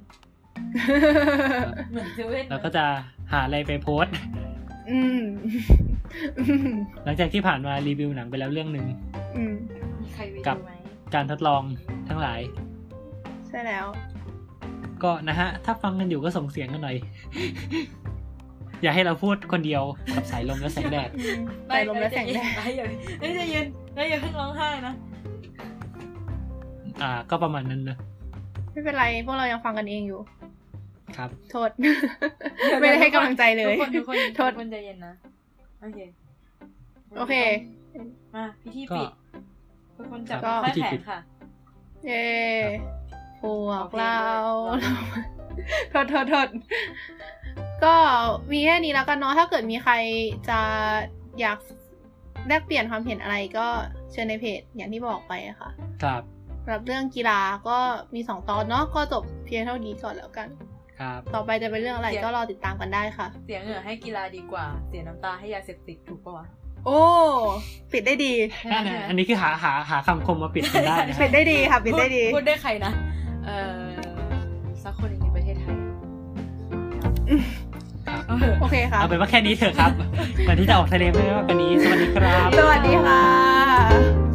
เหมือนเซเว่นเราก็จะหาอะไรไปโพสต์อืมอืมหลังจากที่ผ่านมารีวิวหนังไปแล้วเรื่องหนึ่งอืมมีใครไปกับดูไหม การทดลองทั้งหลาย ใช่แล้ว ก็นะฮะ ถ้าฟังกันอยู่ก็ส่งเสียงกันหน่อย อย่าให้เราพูดคนเดียวกับสายลมและแสงแดดอืมใจลมและแสงแดดไม่อย่าไม่จะยืนไม่อย่าเพิ่งร้องไห้นะอ่า ก็ประมาณนั้นนะไม่เป็นไรพวกเรายังฟังกันเองอยู่ ครับ โทษ ไม่ได้ให้กำลังใจเลยทุกคนทุกคนโทษทุกคนใจเย็นนะ โอเค โอเค มาพิธีก็ปิด ทุกคนจับก็ค่อยพิธีแขปินดค่ะ เย้พวกเราโอเคโทษโทษโทษก็มีแค่นี้แล้วกันเนาะถ้าเกิดมีใครจะอยากแลกเปลี่ยนความเห็นอะไรก็เชิญในเพจอย่างที่บอกไปอะค่ะ ครับสำหรับเรื่องกีฬาก็มีสองตอนเนาะก็จบเพียงเท่านี้ก่อนแล้วกัน ครับ ต่อไปจะเป็นเรื่องอะไรก็รอติดตามกันได้ค่ะ เสียเหงื่อให้กีฬาดีกว่า เสียน้ำตาให้ยาเสพติดถูกปะวะ โอ้ ปิดได้ดีนั่นน่ะอันนี้คือหาหาหาคำคมมาปิดกันได้นะปิดได้ดีค่ะปิดได้ดี พูพูดได้ใครนะ เอ่อสักคนหนึ่งในประเทศไทยเอาเถอะโอเคค่ะ เอาเป็นว่าแค่นี้เถอะครับก่อนที่จะออกทะเลไม่ได้ว่ากว่านี้ สวัสดีครับ สวัสดีค่ะ